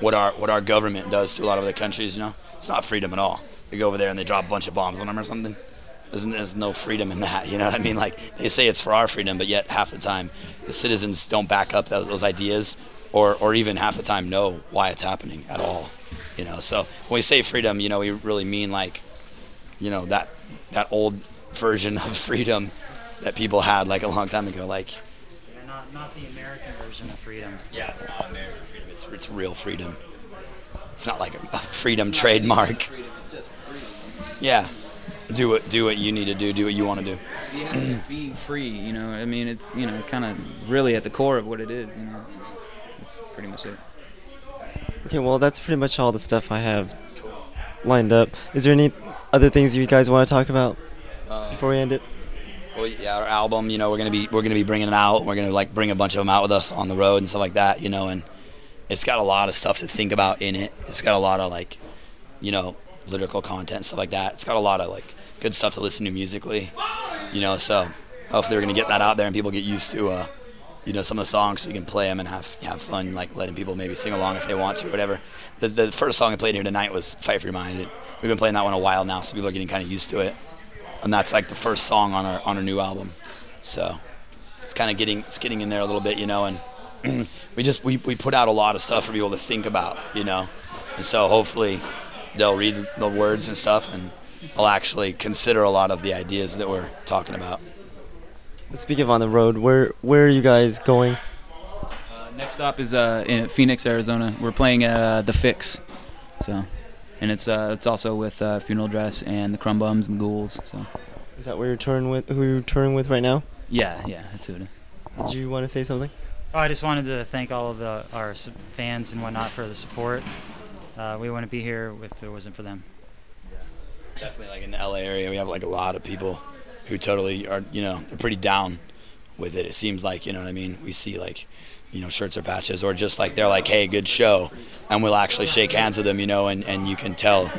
[SPEAKER 4] what our what our government does to a lot of the countries, you know, it's not freedom at all. They go over there and they drop a bunch of bombs on them or something. There's, there's no freedom in that. You know what I mean? Like they say it's for our freedom, but yet half the time the citizens don't back up those, those ideas, or or even half the time know why it's happening at all. You know, so when we say freedom, you know, we really mean like, you know, that that old version of freedom that people had like a long time ago. Like,
[SPEAKER 3] Yeah, not, not the American version of freedom.
[SPEAKER 4] yeah, it's not American freedom. It's, it's real freedom. It's not like a freedom trademark. Yeah, do what do what you need to do. Do what you want to do.
[SPEAKER 2] Yeah, just being free, you know. I mean, it's you know kind of really at the core of what it is. You know, it's, it's pretty much it.
[SPEAKER 1] Okay, well, that's pretty much all the stuff I have lined up. Is there any other things you guys want to talk about before we end it?
[SPEAKER 4] Well, yeah, our album. You know, we're gonna be we're gonna be bringing it out. We're gonna like bring a bunch of them out with us on the road and stuff like that. You know, and it's got a lot of stuff to think about in it. It's got a lot of like, you know, lyrical content and stuff like that. It's got a lot of like good stuff to listen to musically. You know, so hopefully we're gonna get that out there and people get used to, uh, you know, some of the songs so we can play them and have have fun, like letting people maybe sing along if they want to, or whatever. The the first song I played here tonight was "Fight for Your Mind." We've been playing that one a while now, so people are getting kind of used to it. And that's like the first song on our on our new album. So it's kind of getting it's getting in there a little bit, you know, and (clears throat) we just we, we put out a lot of stuff for people to think about, you know, and so hopefully they'll read the words and stuff and they'll actually consider a lot of the ideas that we're talking about.
[SPEAKER 1] Speaking of on the road, where where are you guys going?
[SPEAKER 2] Uh, next stop is uh, in Phoenix, Arizona. We're playing at uh, the Fix, so, and it's uh, it's also with uh, Funeral Dress and the Krum Bums and the Ghouls. So,
[SPEAKER 1] Is that where you're touring with? Who you're touring with right now?
[SPEAKER 2] yeah, yeah, that's who it is.
[SPEAKER 1] Did you want to say something?
[SPEAKER 3] Oh, I just wanted to thank all of the, our fans and whatnot for the support. Uh, we wouldn't be here if it wasn't for them.
[SPEAKER 4] Definitely like in the LA area, we have like a lot of people who totally are, you know, they're pretty down with it. It seems like, you know what I mean? We see like, you know, shirts or patches or just like they're like, hey, good show. And we'll actually shake hands with them, you know, and, and you can tell,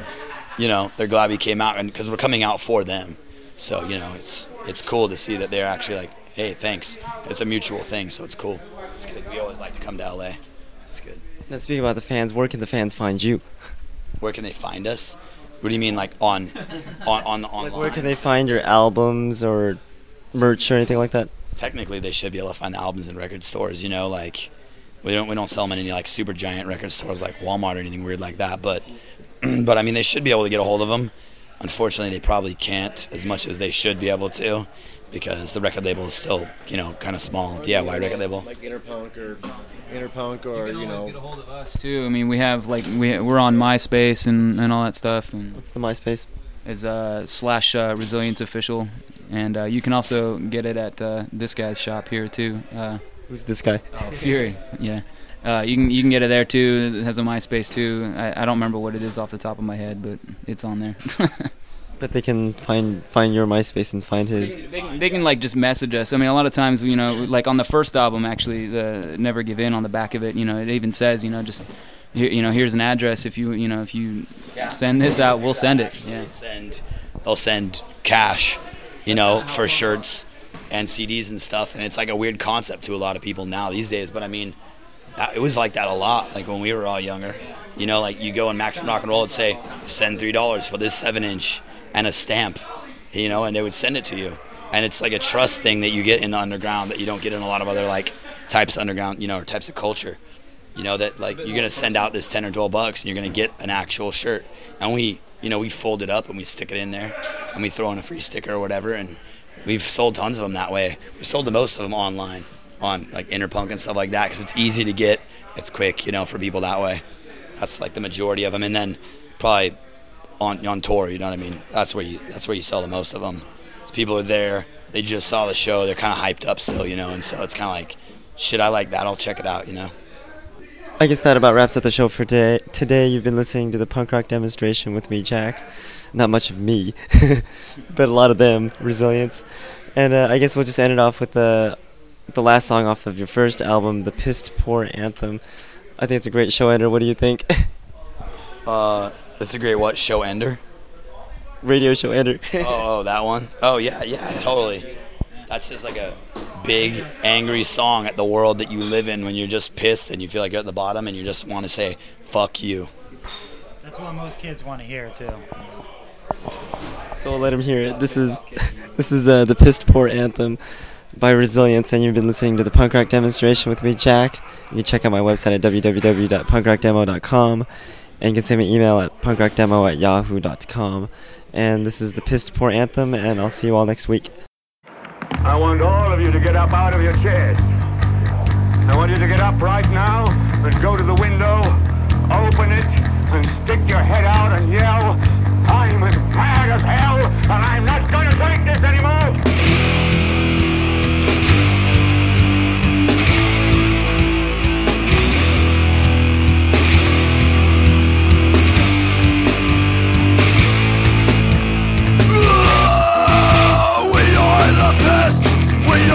[SPEAKER 4] you know, they're glad we came out and because we're coming out for them. So, you know, it's it's cool to see that they're actually like, hey, thanks. It's a mutual thing, so it's cool. It's good. We always like to come to LA. It's good.
[SPEAKER 1] Now, speaking about the fans, where can the fans find you?
[SPEAKER 4] Where can they find us? What do you mean, like on, on, on the online?
[SPEAKER 1] Like, where can they find your albums or merch or anything like that?
[SPEAKER 4] technically they should be able to find the albums in record stores. You know, like we don't we don't sell them in any like super giant record stores like Walmart or anything weird like that. But (clears throat) but I mean they should be able to get a hold of them. Unfortunately, they probably can't as much as they should be able to because the record label is still you know kind of small DIY record label.
[SPEAKER 5] Like Interpunk or Interpunk or you know.
[SPEAKER 2] Get a hold of us too. I mean, we have like we we're on MySpace and, and all that stuff, and
[SPEAKER 1] What's the MySpace?
[SPEAKER 2] is uh, slash uh, Resilience Official, and uh, you can also get it at uh, this guy's shop here too. Uh,
[SPEAKER 1] Who's this guy?
[SPEAKER 2] oh, Fury, yeah. Uh, you can you can get it there too. It has a MySpace too. I, I don't remember what it is off the top of my head, but it's on there. (laughs)
[SPEAKER 1] But they can find find your MySpace and find his.
[SPEAKER 2] they, can, they can like just message us. I mean, a lot of times, you know, like on the first album, actually, the Never Give In on the back of it, you know, it even says, you know, just here, you know, here's an address. If you, you know, if you send this out, we'll send it. Yeah.
[SPEAKER 4] They send they'll send cash, you know, for shirts and CDs and stuff, and it's like a weird concept to a lot of people now these days. But I mean, it was like that a lot, like when we were all younger. You know, like you go in Maximum Rock and Roll and say, send three dollars for this seven inch and a stamp, you know, and they would send it to you. And it's like a trust thing that you get in the underground that you don't get in a lot of other like types of underground, you know, or types of culture. You know that like you're gonna send out this ten or twelve bucks and you're gonna get an actual shirt. And we, you know, we fold it up and we stick it in there, and we throw in a free sticker or whatever. And we've sold tons of them that way. We sold the most of them online on like Interpunk and stuff like that because it's easy to get. It's quick, you know, for people that way. That's like the majority of them, and then probably on on tour. You know what I mean? That's where you that's where you sell the most of them. People are there. They just saw the show. They're kind of hyped up still, you know, and so it's kind of like, shit, I like that. I'll check it out, you know.
[SPEAKER 1] I guess that about wraps up the show for today. Today you've been listening to the punk rock demonstration with me, Jack. Not much of me, (laughs) but a lot of them. Resilience, and uh, I guess we'll just end it off with the the last song off of your first album, the Pissed Poor Anthem. I think it's a great show ender. What do you think? (laughs)
[SPEAKER 4] Uh, that's a great what show ender.
[SPEAKER 1] radio show ender. (laughs)
[SPEAKER 4] oh, oh, that one. Oh yeah, yeah, totally. That's just like a big angry song at the world that you live in when you're just pissed and you feel like you're at the bottom and you just want to say fuck you.
[SPEAKER 3] That's what most kids want to hear too.
[SPEAKER 1] so we'll let him hear it. This is (laughs) this is uh, the pissed poor anthem by Resilience, and you've been listening to the punk rock demonstration with me, Jack. You can check out my website at www.punkrockdemo.com, and you can send me an email at punkrockdemo at yahoo.com. And this is the pissed poor anthem, and I'll see you all next week.
[SPEAKER 7] I want all of you to get up out of your chairs. I want you to get up right now and go to the window, open it, and stick your head out and yell, I'm as mad as hell, and I'm not going to take this anymore!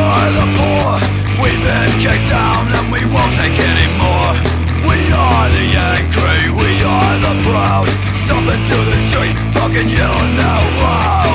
[SPEAKER 6] Are the poor. We've been kicked down and we won't take anymore. We are the angry, we are the proud. Stomping through the street, fucking yelling out loud.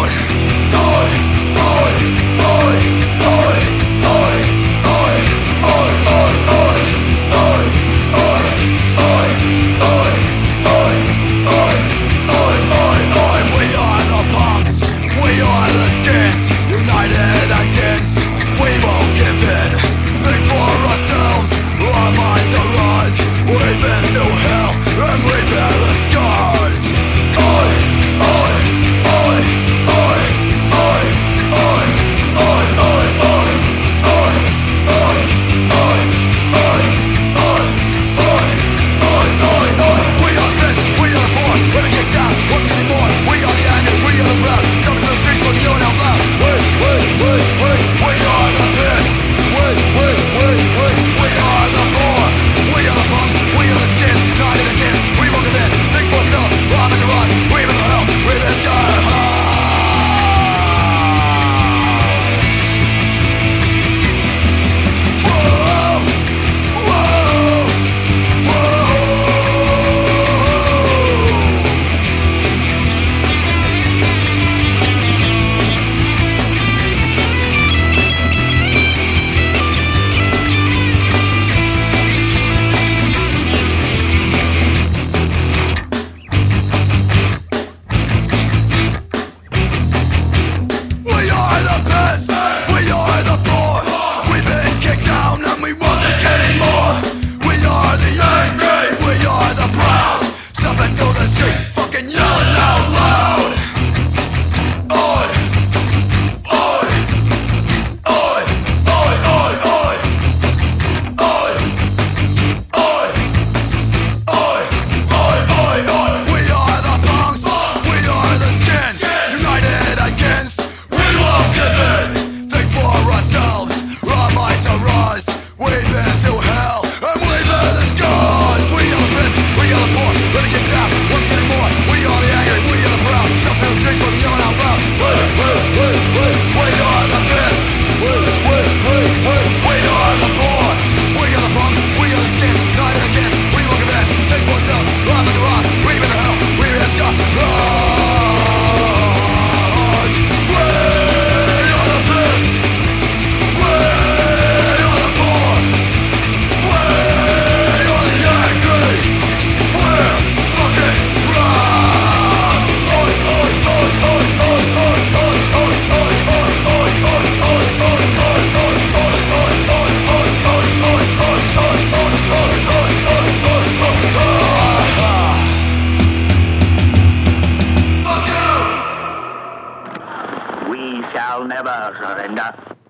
[SPEAKER 8] Nueva Zelanda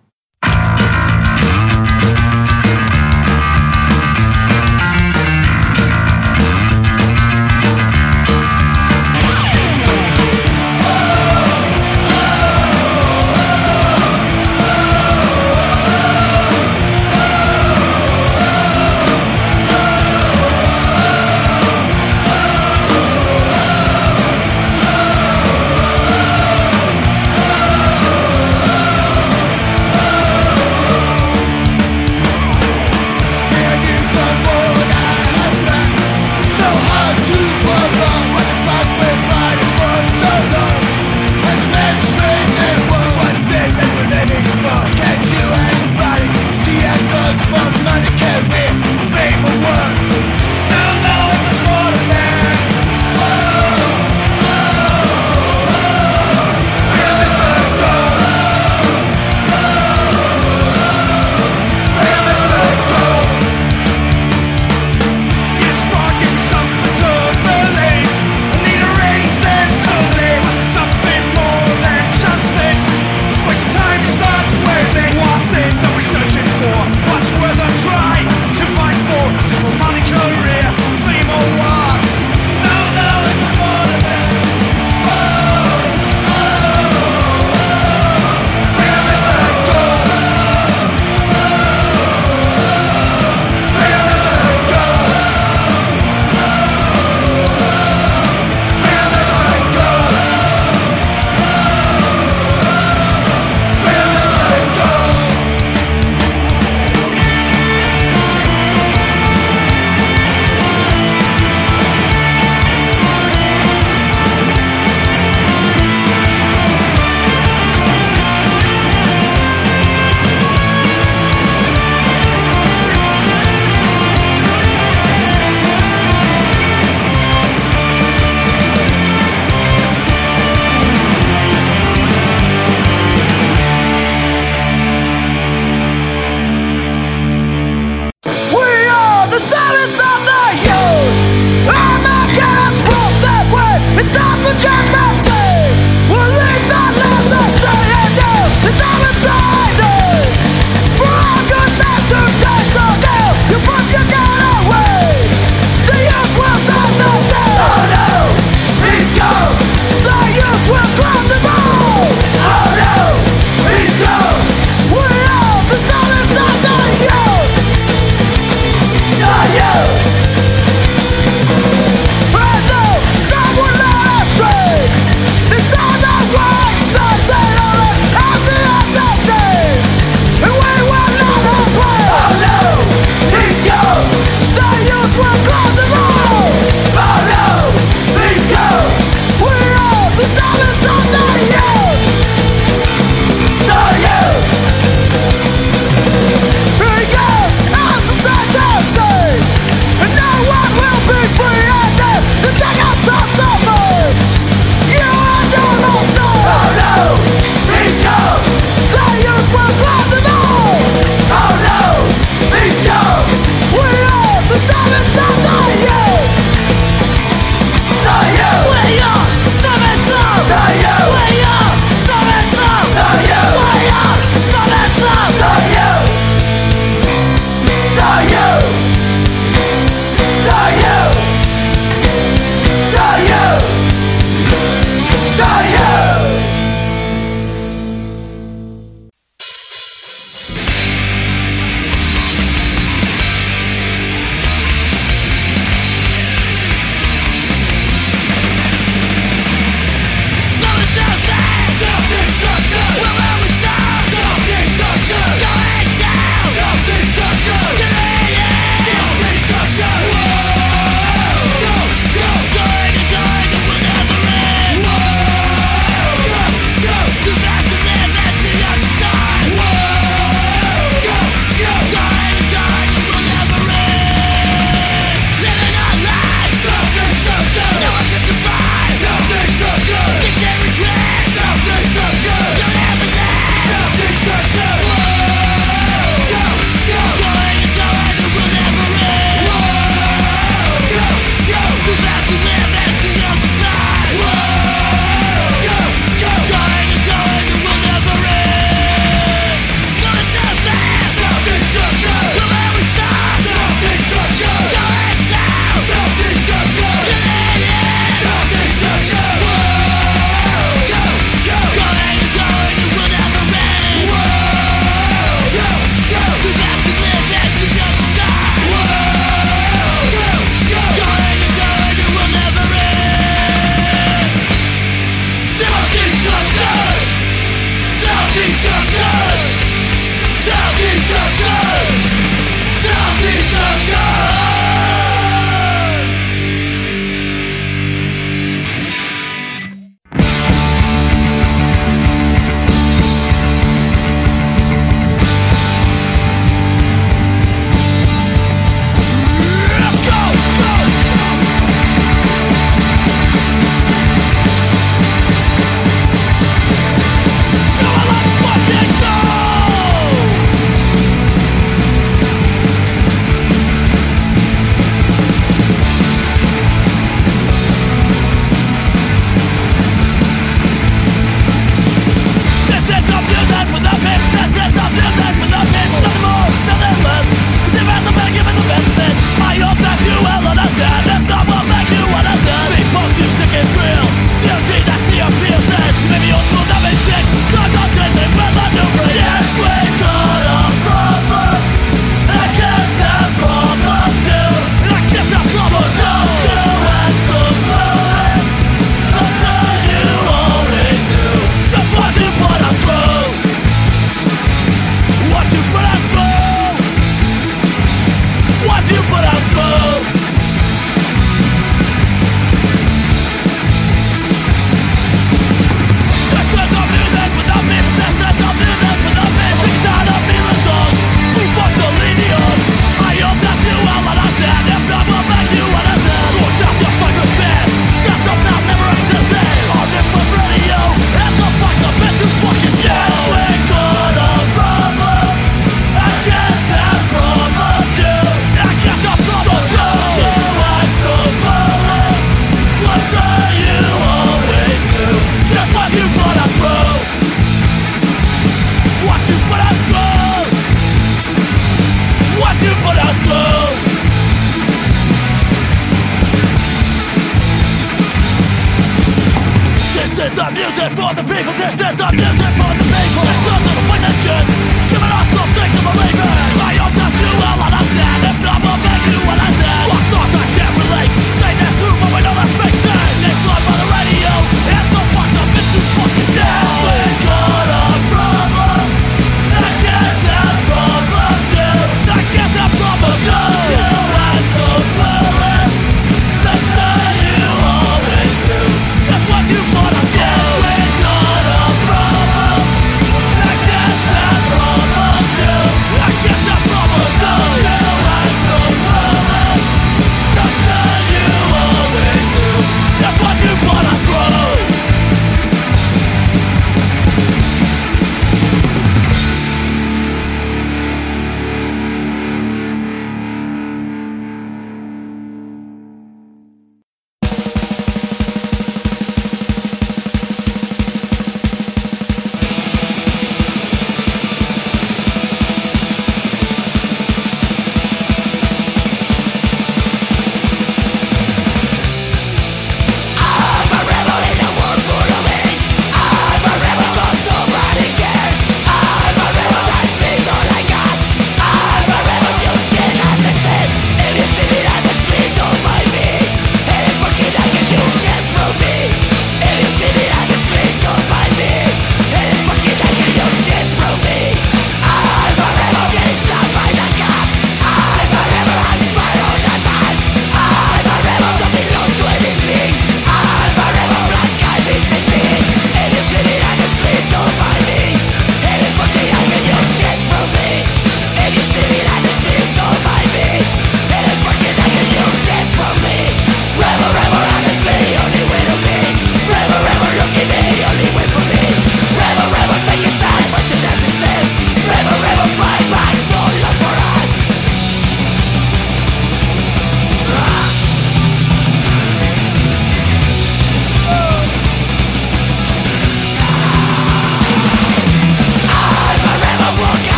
[SPEAKER 8] people. This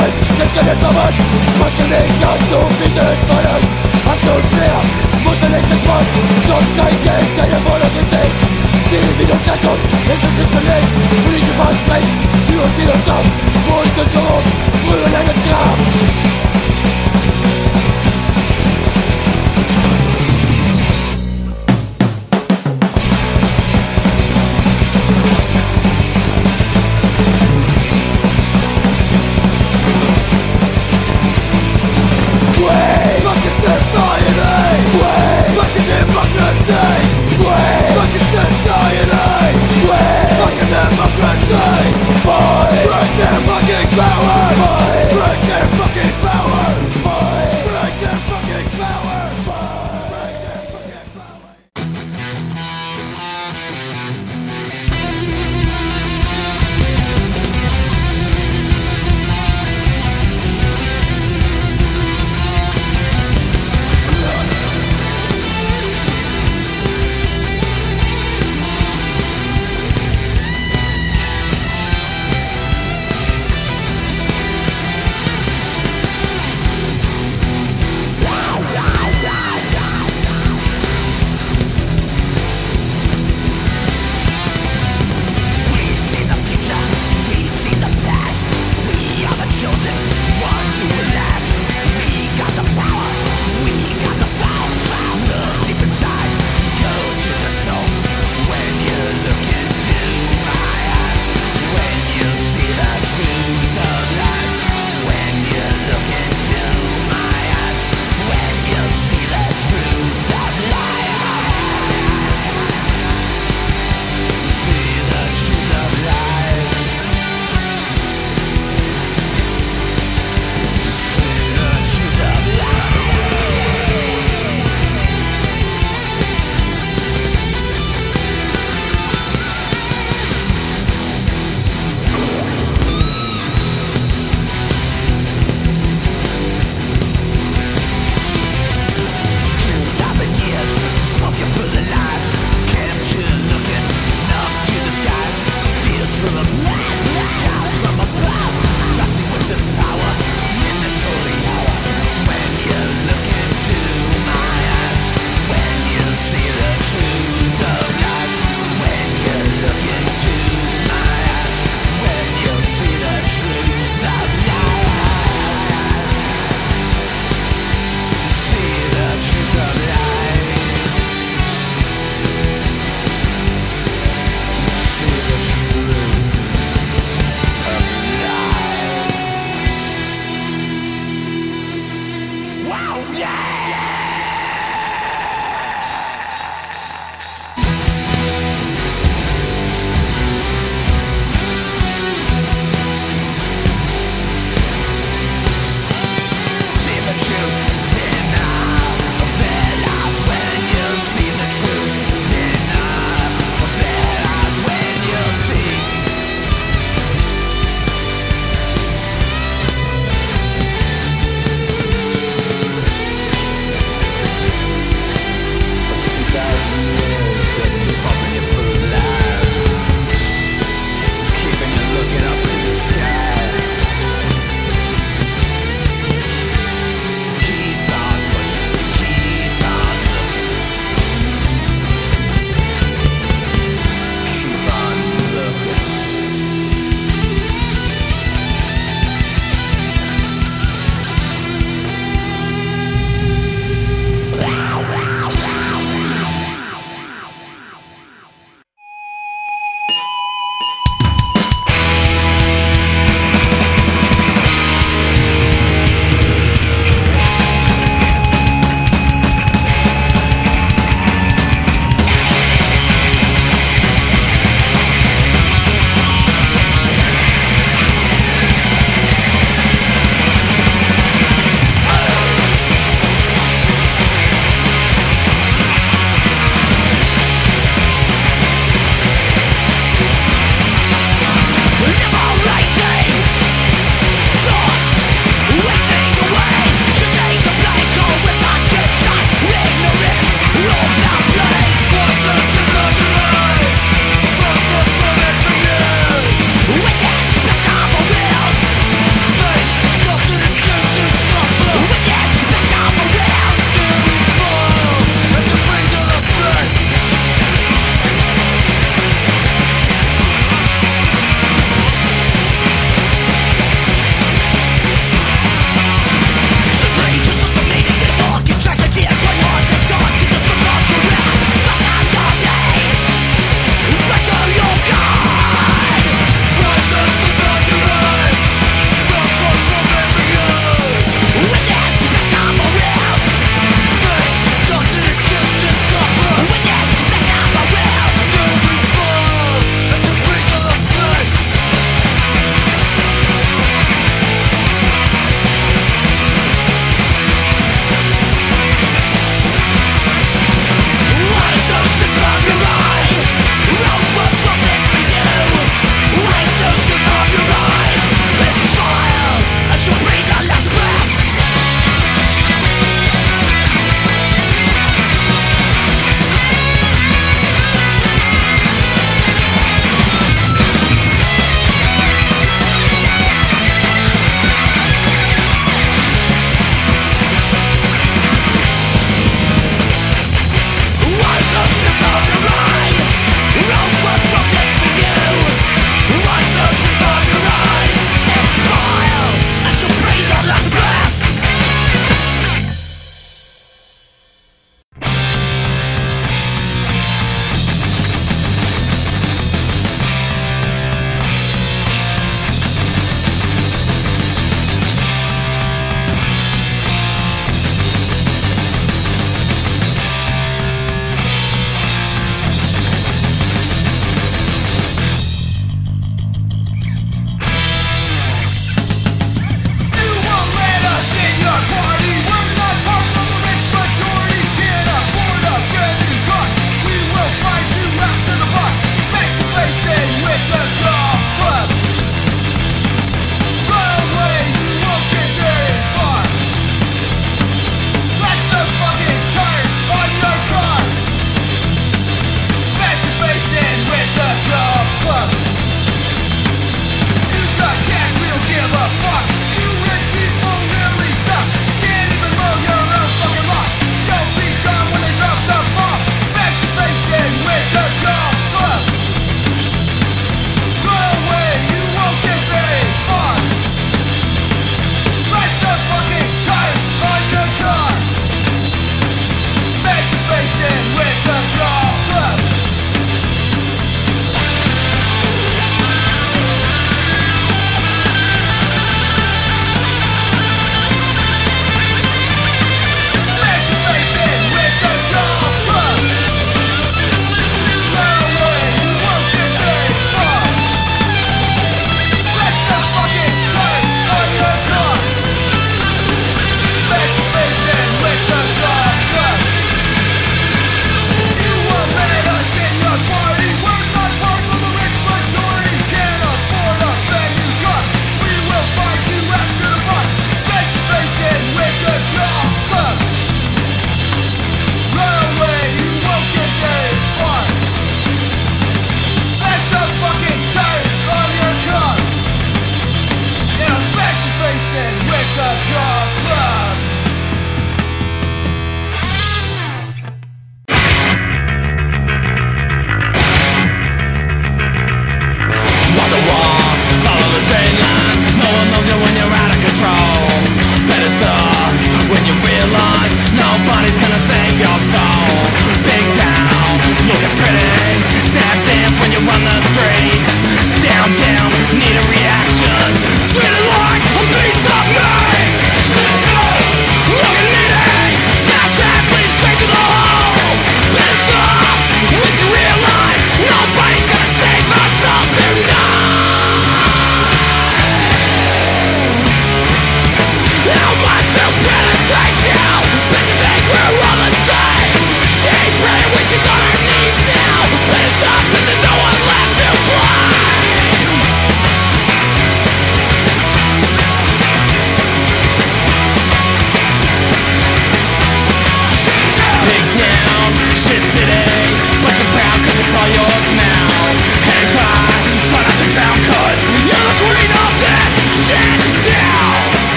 [SPEAKER 8] In den Verband Machst du nicht an, du bietet Fallen Hast du schwer, musst du nächstes Mal Schon kein Geld, keine Wohnung gesehen Die Widerstandsung, ist es nicht belegt Politische Versprechen, die uns ziehen uns ab Mund und korrupt, früher in einem Grab fucking